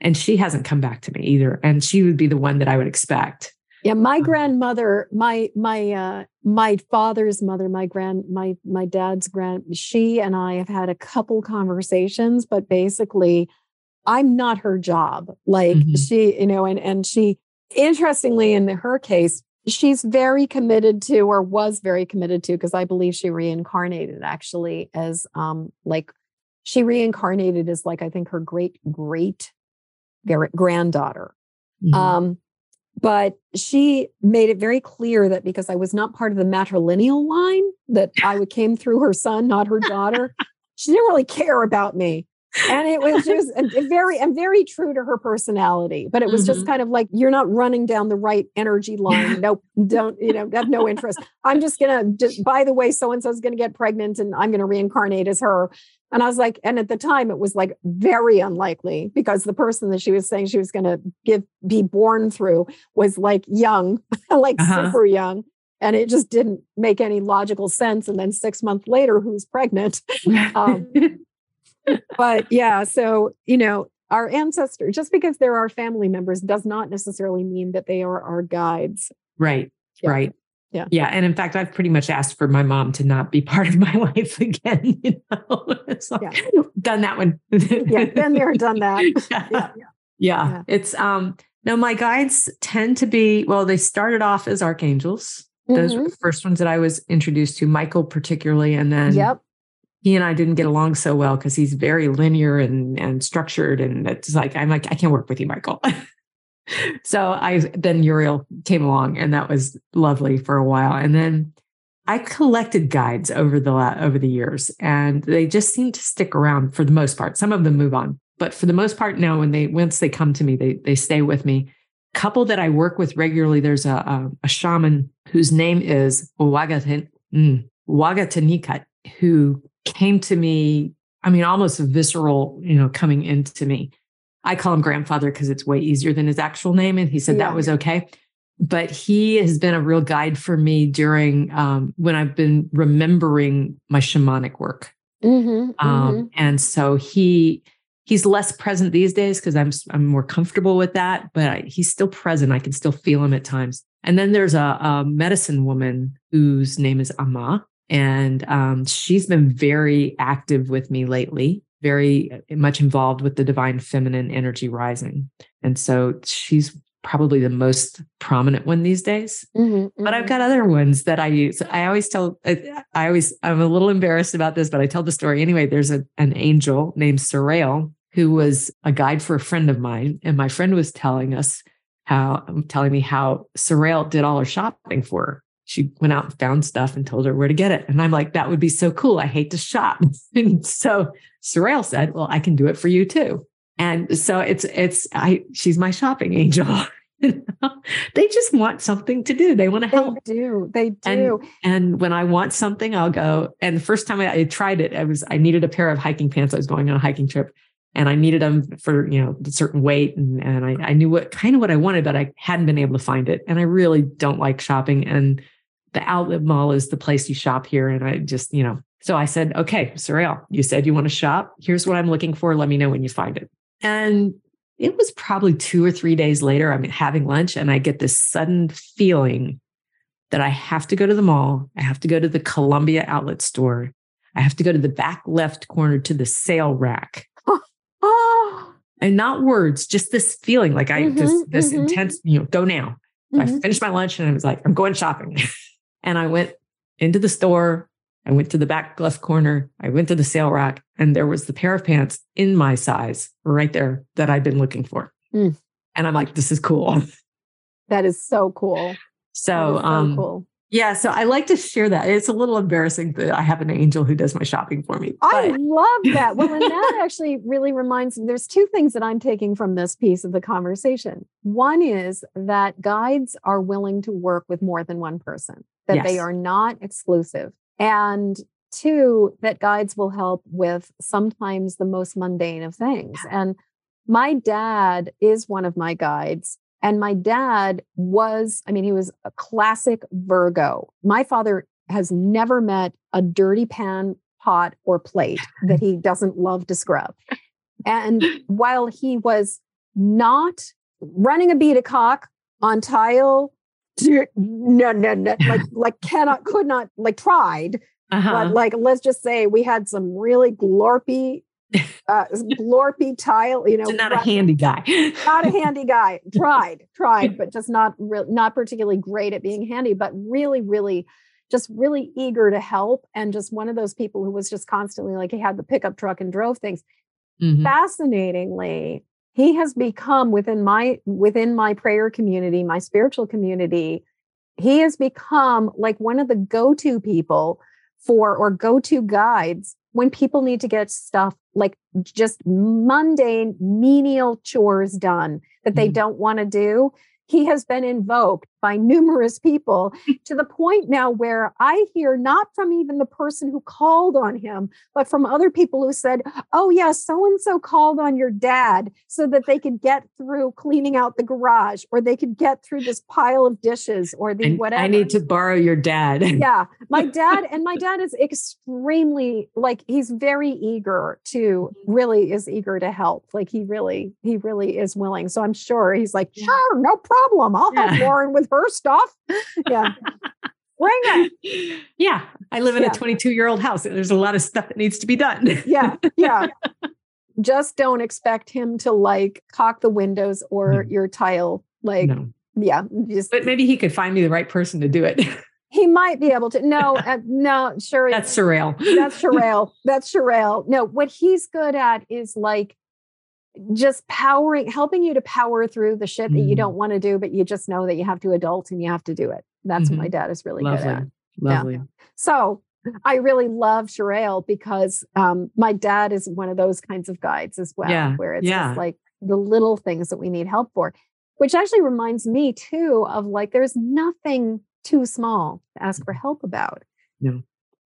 and she hasn't come back to me either. And she would be the one that I would expect. Yeah, my um, grandmother, my my uh my father's mother, my grand my my dad's grand she and I have had a couple conversations, but basically I'm not her job. Like mm-hmm. she, you know, and and she interestingly in her case, she's very committed to or was very committed to because I believe she reincarnated actually as um like she reincarnated as like I think her great great granddaughter. Mm-hmm. Um but she made it very clear that because I was not part of the matrilineal line, that I came through her son, not her daughter. she didn't really care about me. And it was just very and very true to her personality. But it was mm-hmm. just kind of like you're not running down the right energy line. Nope, don't you know? Have no interest. I'm just gonna just. By the way, so and so is gonna get pregnant, and I'm gonna reincarnate as her. And I was like, and at the time it was like very unlikely because the person that she was saying she was going to give be born through was like young, like uh-huh. super young. And it just didn't make any logical sense. And then six months later, who's pregnant? um, but yeah, so, you know, our ancestors, just because they're our family members does not necessarily mean that they are our guides. Right. Yeah. Right. Yeah. Yeah. And in fact, I've pretty much asked for my mom to not be part of my life again. You know, it's like, yeah. done that one. yeah. Been there, done that. Yeah. Yeah. yeah. It's um no, my guides tend to be, well, they started off as archangels. Those mm-hmm. were the first ones that I was introduced to, Michael particularly. And then yep. He and I didn't get along so well because he's very linear and and structured. And it's like, I'm like, I can't work with you, Michael. so I then Uriel came along and that was lovely for a while. And then I collected guides over the over the years and they just seem to stick around for the most part. Some of them move on, but for the most part now when they once they come to me, they they stay with me. Couple that I work with regularly, there's a a, a shaman whose name is Wagatin, mm, Wagatanikat, who came to me, I mean, almost visceral, you know, coming into me. I call him grandfather because it's way easier than his actual name. And he said yeah. that was okay. But he has been a real guide for me during um, when I've been remembering my shamanic work. Mm-hmm, um, mm-hmm. And so he he's less present these days because I'm I'm more comfortable with that. But I, he's still present. I can still feel him at times. And then there's a, a medicine woman whose name is Ama, and um, she's been very active with me lately very uh, much involved with the divine feminine energy rising. And so she's probably the most prominent one these days. Mm-hmm, mm-hmm. But I've mm-hmm. got other ones that I use. I always tell, I, I, always, I'm a little embarrassed about this, but I tell the story anyway. There's a, an angel named Sorel who was a guide for a friend of mine. And my friend was telling us how, telling me how Sorel did all her shopping for her she went out and found stuff and told her where to get it. And I'm like, that would be so cool. I hate to shop. and so Sorel said, well, I can do it for you too. And so it's, it's, I, she's my shopping angel. they just want something to do. They want to help. They do. They do. And, and, when I want something, I'll go. And the first time I, I tried it, I was, I needed a pair of hiking pants. I was going on a hiking trip and I needed them for, you know, a certain weight. And, and I, I knew what kind of what I wanted, but I hadn't been able to find it. And I really don't like shopping. And the outlet mall is the place you shop here. And I just, you know, so I said, okay, Sorel, you said you want to shop. Here's what I'm looking for. Let me know when you find it. And it was probably two or three days later. I'm having lunch and I get this sudden feeling that I have to go to the mall. I have to go to the Columbia outlet store. I have to go to the back left corner to the sale rack. Oh, and not words, just this feeling like I mm-hmm, just this mm-hmm. intense, you know, go now. Mm-hmm. I finished my lunch and I was like, I'm going shopping. And I went into the store. I went to the back left corner. I went to the sale rack and there was the pair of pants in my size right there that I'd been looking for. Mm. And I'm like, this is cool. That is so cool. So, so um, cool. Yeah, so I like to share that. It's a little embarrassing that I have an angel who does my shopping for me. But... I love that. Well, and that actually really reminds me there's two things that I'm taking from this piece of the conversation. One is that guides are willing to work with more than one person, that yes. they are not exclusive. And two, that guides will help with sometimes the most mundane of things. And my dad is one of my guides. And my dad was, I mean, he was a classic Virgo. My father has never met a dirty pan, pot, or plate that he doesn't love to scrub. And while he was not running a beat a caulk on tile. No, no, no, like, like cannot, could not, like tried. Uh-huh. But like, let's just say we had some really glorpy uh, glorpy tile, you know, so not a handy guy, not a handy guy. Tried, tried, but just not re- not particularly great at being handy, but really, really, just really eager to help, and just one of those people who was just constantly like he had the pickup truck and drove things. Mm-hmm. Fascinatingly, he has become within my within my prayer community, my spiritual community. He has become like one of the go-to people for or go-to guides when people need to get stuff like just mundane menial chores done that they mm-hmm. don't want to do he has been invoked by numerous people hmm. to the point now where I hear not from even the person who called on him, but from other people who said, Oh, yeah, so and so called on your dad so that they could get through cleaning out the garage or they could get through this pile of dishes or the and whatever. I need to borrow your dad. yeah. My dad, and my dad is extremely like, he's very eager to mm-hmm. really is eager to help. Like, he really, he really is willing. So I'm sure he's like, Sure, no problem. I'll yeah. help Laurin with her off. Yeah. Bring it. Yeah. I live in yeah. a 22 year old house. There's a lot of stuff that needs to be done. yeah. Yeah. Just don't expect him to like caulk the windows or no. your tile. Like, no. yeah. Just, but maybe he could find me the right person to do it. He might be able to. No, uh, no, sure. That's Sorel. That's Sorel. That's Sorel. No, what he's good at is like just powering helping you to power through the shit that mm. you mm-hmm. don't want to do but you just know that you have to adult and you have to do it that's mm-hmm. what my mm-hmm. dad is really lovely. good at lovely yeah. so i really love Sorel because um, my dad is one of those kinds of guides as well yeah. where it's yeah. just like the little things that we need help for which actually reminds me too of like there's nothing too small to ask for mm-hmm. help about no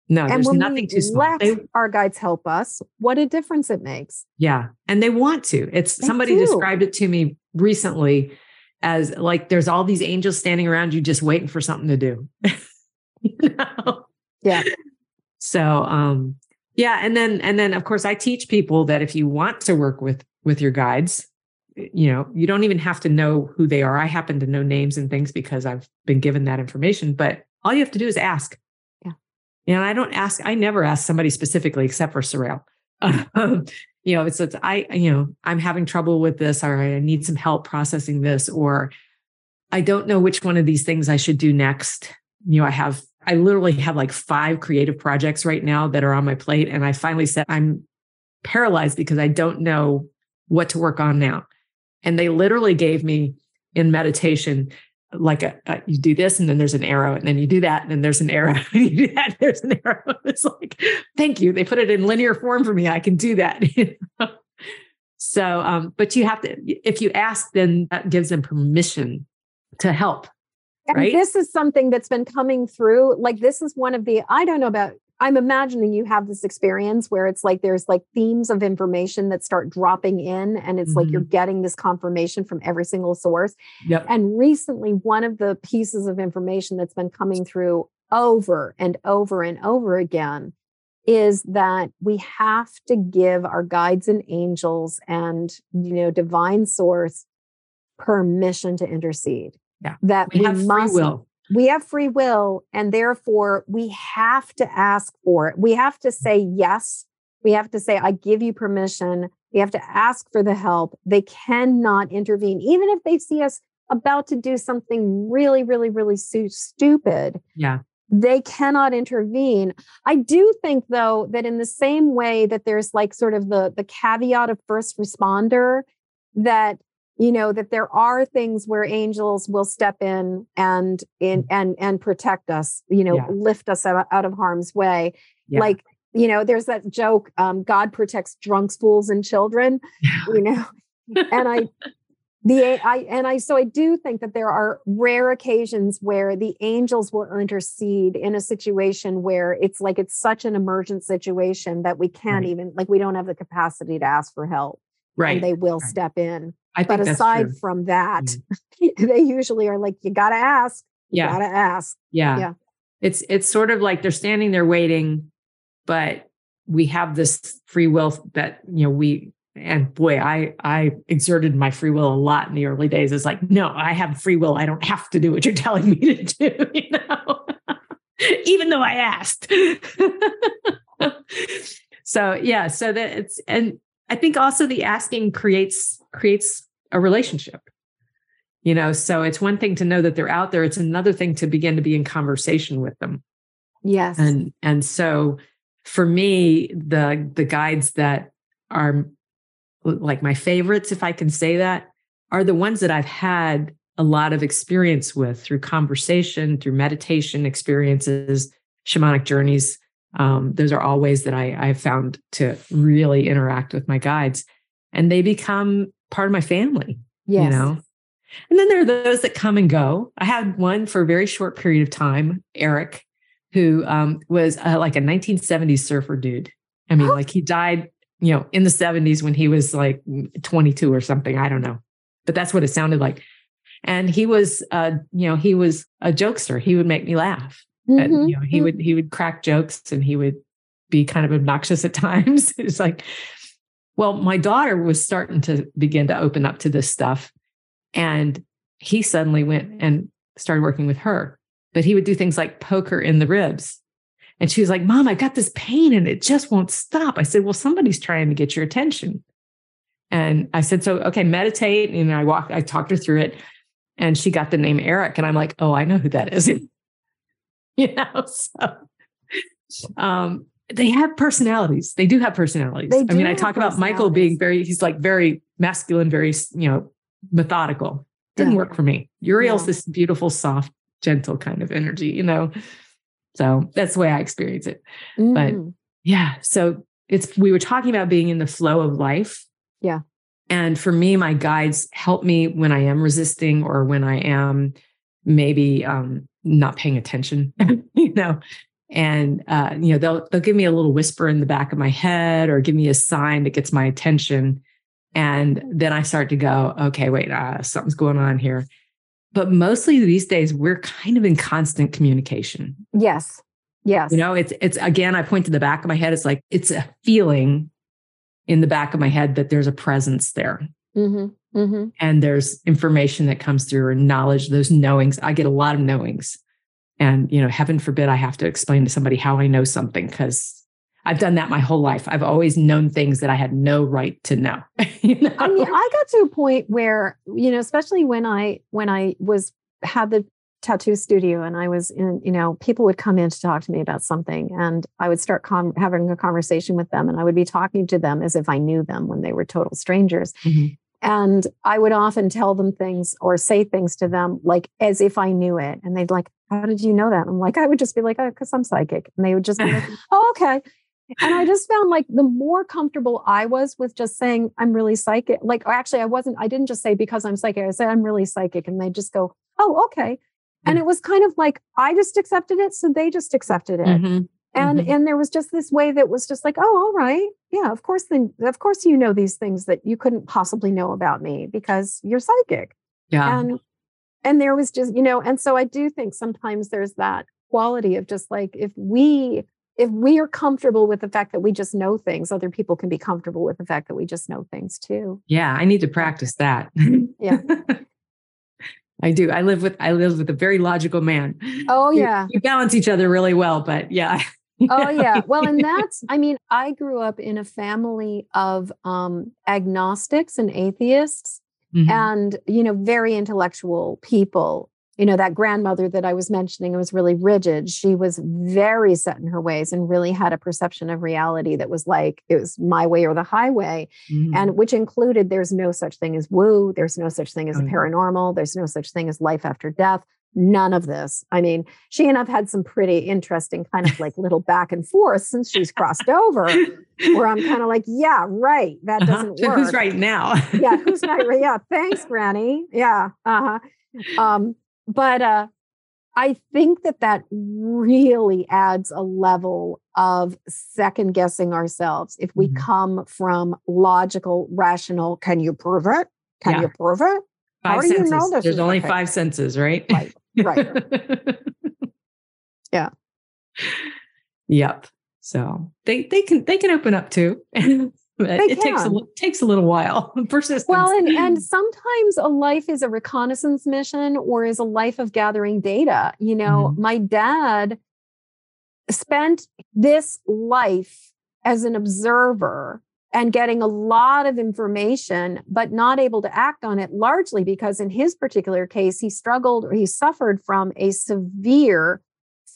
no, and there's nothing too small. They, our guides help us. What a difference it makes. Yeah. And they want to. It's they somebody do. described it to me recently as like there's all these angels standing around you just waiting for something to do. you know? Yeah. So um yeah, and then and then of course I teach people that if you want to work with with your guides, you know, you don't even have to know who they are. I happen to know names and things because I've been given that information, but all you have to do is ask and I don't ask, I never ask somebody specifically except for Sorrel. Um, you know, it's, it's, I, you know, I'm having trouble with this, or I need some help processing this, or I don't know which one of these things I should do next. You know, I have, I literally have like five creative projects right now that are on my plate. And I finally said, I'm paralyzed because I don't know what to work on now. And they literally gave me in meditation like a, a, you do this and then there's an arrow and then you do that and then there's an arrow and you do that there's an arrow. It's like thank you. They put it in linear form for me. I can do that so um but you have to if you ask then that gives them permission to help and right? this is something that's been coming through like this is one of the i don't know about I'm imagining you have this experience where it's like there's like themes of information that start dropping in, and it's mm-hmm. like you're mm-hmm. getting this confirmation from every single source. Yep. And recently, one of the pieces of information that's been coming through over and over and over again is that we have to give our guides and angels and you know divine source permission to intercede. Yeah. That we, we have must, free will we have free will and therefore we have to ask for it. We have to say yes. We have to say, I give you permission. We have to ask for the help. They cannot intervene, even if they see us about to do something really, really, really stupid. Yeah. They cannot intervene. I do think, though, that in the same way that there's like sort of the, the caveat of first responder, that you know that there are things where angels will step in and in mm. and and protect us you know yeah. lift us out, out, of harm's way yeah. like you know there's that joke um, god protects drunks fools and children you know and i the i and i so i do think that there are rare occasions where the angels will intercede in a situation where it's like it's such an emergent situation that we can't right. even like we don't have the capacity to ask for help right and they will right. step in I but aside from that, mm. they usually are like, you gotta ask. Yeah. You gotta ask. Yeah. Yeah. It's it's sort of like they're standing there waiting, but we have this free will that you know we and boy, I I exerted my free will a lot in the early days. It's like, no, I have free will. I don't have to do what you're telling me to do, you know, even though I asked. so yeah, so that it's and I think also the asking creates creates a relationship. You know, so it's one thing to know that they're out there. It's another thing to begin to be in conversation with them. Yes. And and so for me, the the guides that are like my favorites, if I can say that, are the ones that I've had a lot of experience with through conversation, through meditation experiences, shamanic journeys. Um, those are all ways that I, I've found to really interact with my guides, and they become part of my family. Yes. You know, and then there are those that come and go. I had one for a very short period of time, Eric, who um, was uh, like a 1970s surfer dude. I mean, like he died, you know, in the 70s when he was like 22 or something. I don't know, but that's what it sounded like. And he was, uh, you know, he was a jokester. He would make me laugh. Mm-hmm. And, you know, he would he would crack jokes and he would be kind of obnoxious at times. it's like, well, my daughter was starting to begin to open up to this stuff, and he suddenly went and started working with her but he would do things like poke her in the ribs. And she was like, Mom, I've got this pain and it just won't stop. I said, Well, somebody's trying to get your attention. And I said, So, okay, meditate. And I walked, I talked her through it. And she got the name Eric. And I'm like, Oh, I know who that is. you know, so um, they have personalities. They do have personalities. I mean, I talk about Michael being very, he's like very masculine, very, you know, methodical. Didn't yeah. work for me. Uriel's yeah. this beautiful, soft, gentle kind of energy, you know? So that's the way I experience it. Mm. But yeah, so it's, we were talking about being in the flow of life. Yeah. And for me, my guides help me when I am resisting or when I am maybe um, not paying attention, you know. And uh, you know, they'll they'll give me a little whisper in the back of my head or give me a sign that gets my attention. And then I start to go, okay, wait, uh, something's going on here but mostly these days we're kind of in constant communication. Yes. Yes. You know, it's it's again, I point to the back of my head. It's like it's a feeling in the back of my head that there's a presence there. Mm-hmm. Mm-hmm. And there's information that comes through and knowledge, those knowings. I get a lot of knowings. And, you know, heaven forbid I have to explain to somebody how I know something because I've done that my whole life. I've always known things that I had no right to know. you know? I mean, I got to a point where, you know, especially when I when I was had the tattoo studio and I was in, you know, people would come in to talk to me about something and I would start com- having a conversation with them and I would be talking to them as if I knew them when they were total strangers. Mm-hmm. And I would often tell them things or say things to them like as if I knew it. And they'd like, How did you know that? I'm like, I would just be like, Oh, because I'm psychic. And they would just be like, Oh, okay and I just found like the more comfortable I was with just saying I'm really psychic, like actually I wasn't, I didn't just say because I'm psychic, I said I'm really psychic. And they just go, oh, okay. And it was kind of like I just accepted it. So they just accepted it. Mm-hmm. And mm-hmm. and there was just this way that was just like, oh, all right. Yeah, of course, then of course you know these things that you couldn't possibly know about me because you're psychic. Yeah. And and there was just, you know, and so I do think sometimes there's that quality of just like if we if we are comfortable with the fact that we just know things, other people can be comfortable with the fact that we just know things too. Yeah, I need to practice that. Yeah. I do. I live with I live with a very logical man. Oh yeah. We, we balance each other really well, but yeah. oh yeah. Well, and that's I mean, I grew up in a family of um agnostics and atheists mm-hmm. and you know, very intellectual people you know that grandmother that i was mentioning was really rigid she was very set in her ways and really had a perception of reality that was like it was my way or the highway mm-hmm. and which included there's no such thing as woo there's no such thing as oh, paranormal there's no such thing as life after death none of this i mean she and i've had some pretty interesting kind of like little back and forth since she's crossed over where i'm kind of like yeah right that uh-huh. doesn't so work who's right now yeah who's right yeah thanks granny yeah uh-huh um but uh, I think that that really adds a level of second guessing ourselves if we mm-hmm. come from logical, rational. Can you prove it? Can yeah. you prove it? Five How do senses. you know this? There's only five senses, right? Right. Right. yeah. Yep. So they they can they can open up too. it takes a takes a little while. Persistence. Well, and and sometimes a life is a reconnaissance mission or is a life of gathering data. You know, mm-hmm. my dad spent this life as an observer and getting a lot of information, but not able to act on it, largely because in his particular case, he struggled or he suffered from a severe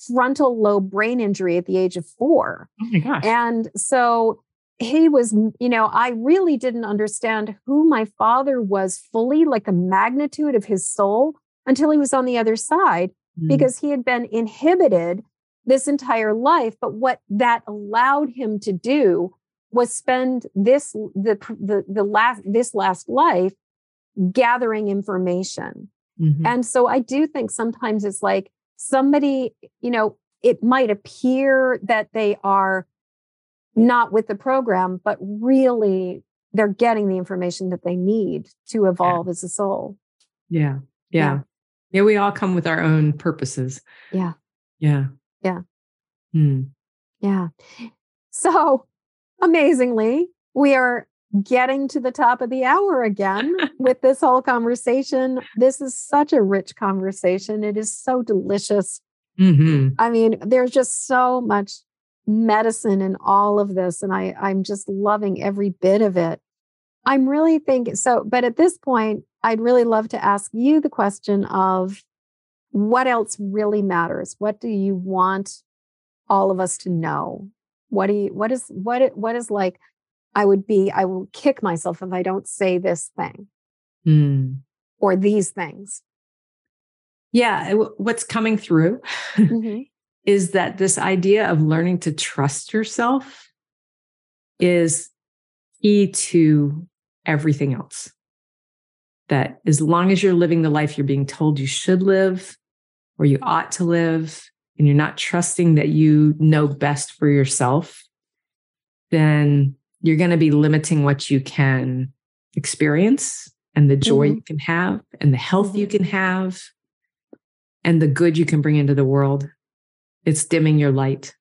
frontal lobe brain injury at the age of four. Oh my gosh. And so he was, you know, I really didn't understand who my father was fully, like the magnitude of his soul, until he was on the other side, mm. because he had been inhibited this entire life. But what that allowed him to do was spend this the the, the last this last life gathering information. Mm-hmm. And so I do think sometimes it's like somebody, you know, it might appear that they are not with the program, but really they're getting the information that they need to evolve yeah. as a soul. Yeah. yeah. Yeah. Yeah. We all come with our own purposes. Yeah. Yeah. Yeah. Hmm. Yeah. So amazingly, we are getting to the top of the hour again with this whole conversation. This is such a rich conversation. It is so delicious. Mm-hmm. I mean, there's just so much medicine in all of this, and I, I'm just loving every bit of it. I'm really thinking so, but at this point, I'd really love to ask you the question of what else really matters? What do you want all of us to know? What do you, what is, what, what is like I would be, I will kick myself if I don't say this thing mm. or these things. Yeah. What's coming through mm-hmm. is that this idea of learning to trust yourself is key to everything else. That as long as you're living the life you're being told you should live or you ought to live, and you're not trusting that you know best for yourself, then you're going to be limiting what you can experience and the joy mm-hmm. you can have and the health you mm-hmm. can have and the good you can bring into the world. It's dimming your light.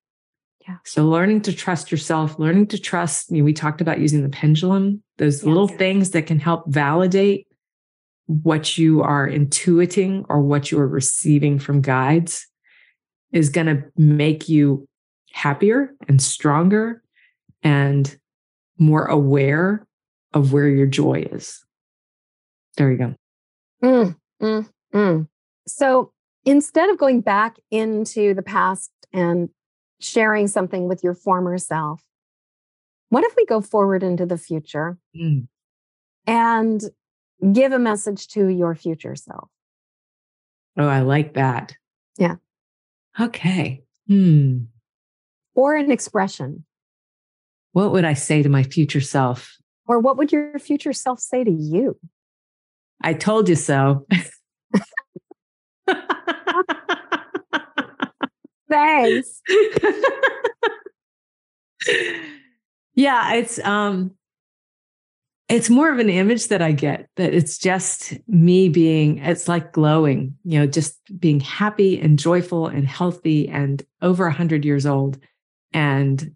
Yeah. So learning to trust yourself, learning to trust, you know, we talked about using the pendulum, those little things that can help validate what you are intuiting or what you are receiving from guides is going to make you happier and stronger and more aware of where your joy is. There you go. Mm, mm, mm. So instead of going back into the past and sharing something with your former self, what if we go forward into the future mm. and give a message to your future self? Oh, I like that. Yeah. Okay. Hmm. Or an expression. What would I say to my future self? Or what would your future self say to you? I told you so. Thanks. yeah, it's um it's more of an image that I get that it's just me being, it's like glowing, you know, just being happy and joyful and healthy and over a hundred years old and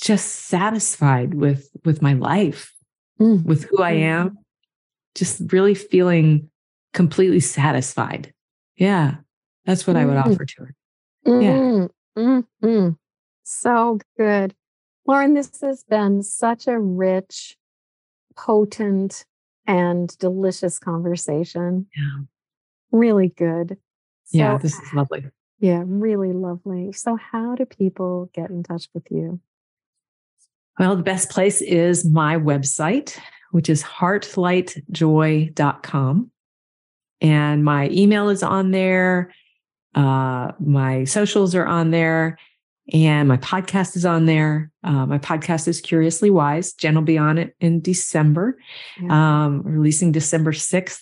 just satisfied with, with my life, mm-hmm. with who I mm-hmm. am, just really feeling completely satisfied. Yeah. That's what mm-hmm. I would mm-hmm. offer to her. Yeah. Mm-hmm. So good. Laurin, this has been such a rich, potent and delicious conversation. Yeah. Really good. So, yeah, this is lovely. Yeah, really lovely. So, how do people get in touch with you? Well, the best place is my website, which is heartlightjoy.com. And my email is on there. Uh, my socials are on there. And my podcast is on there. Uh, my podcast is Curiously Wise. Jen will be on it in December, yeah. um, releasing December 6th.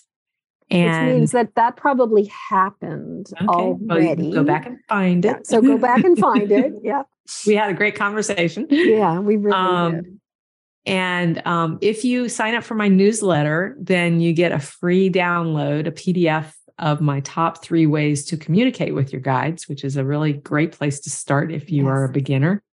And Which means that that probably happened okay. already. Well, go back and find it. Yeah, so go back and find it. Yeah. We had a great conversation. Yeah, we really um, did. And um, if you sign up for my newsletter, then you get a free download, a PDF of my top three ways to communicate with your guides, which is a really great place to start if you yes. are a beginner.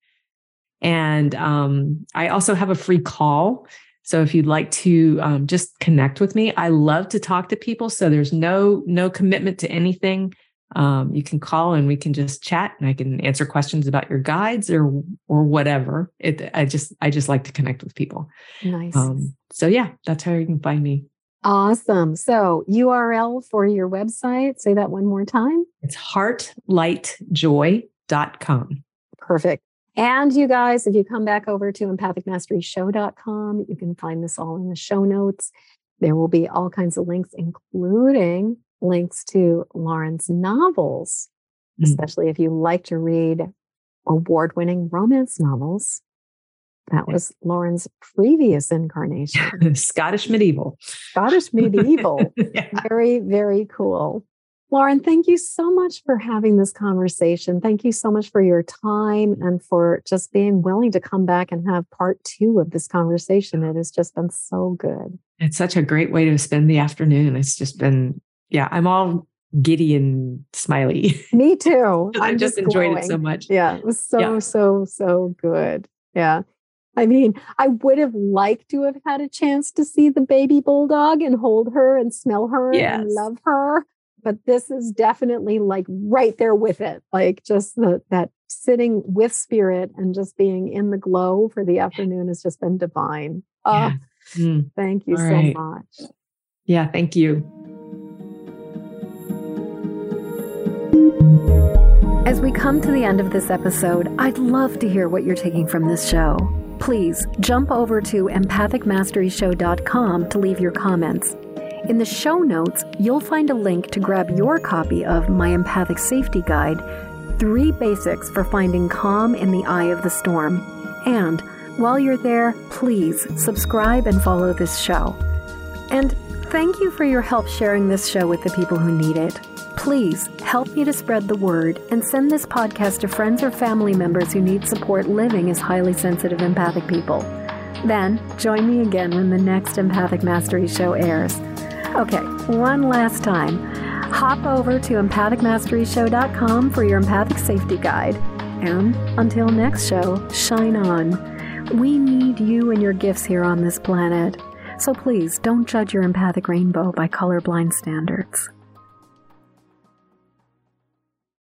And um, I also have a free call. So if you'd like to um, just connect with me, I love to talk to people. So there's no no commitment to anything. Um, you can call and we can just chat, and I can answer questions about your guides or or whatever. It I just I just like to connect with people. Nice. Um, so yeah, that's how you can find me. Awesome. So URL for your website. Say that one more time. It's heartlightjoy.com. Perfect. And you guys, if you come back over to empathicmasteryshow.com, you can find this all in the show notes. There will be all kinds of links, including links to Laurin's novels, mm. especially if you like to read award winning romance novels. That was Laurin's previous incarnation. Scottish medieval. Scottish medieval. yeah. Very, very cool. Laurin, thank you so much for having this conversation. Thank you so much for your time and for just being willing to come back and have part two of this conversation. It has just been so good. It's such a great way to spend the afternoon. It's just been, yeah, I'm all giddy and smiley. Me too. I just, just enjoyed it so much. Yeah, it was so, yeah. so, so good. Yeah. I mean, I would have liked to have had a chance to see the baby bulldog and hold her and smell her yes. and love her but this is definitely like right there with it like just the, that sitting with spirit and just being in the glow for the afternoon has just been divine. Oh, mm. thank you All so right. much. Yeah thank you. As we come to the end of this episode i'd love to hear what you're taking from this show please jump over to empathicmasteryshow.com to leave your comments in the show notes, you'll find a link to grab your copy of my Empathic Safety Guide Three Basics for Finding Calm in the Eye of the Storm. And while you're there, please subscribe and follow this show. And thank you for your help sharing this show with the people who need it. Please help me to spread the word and send this podcast to friends or family members who need support living as highly sensitive empathic people. Then join me again when the next Empathic Mastery show airs. Okay, one last time. Hop over to empathicmasteryshow.com for your empathic safety guide. And until next show, shine on. We need you and your gifts here on this planet. So please don't judge your empathic rainbow by colorblind standards.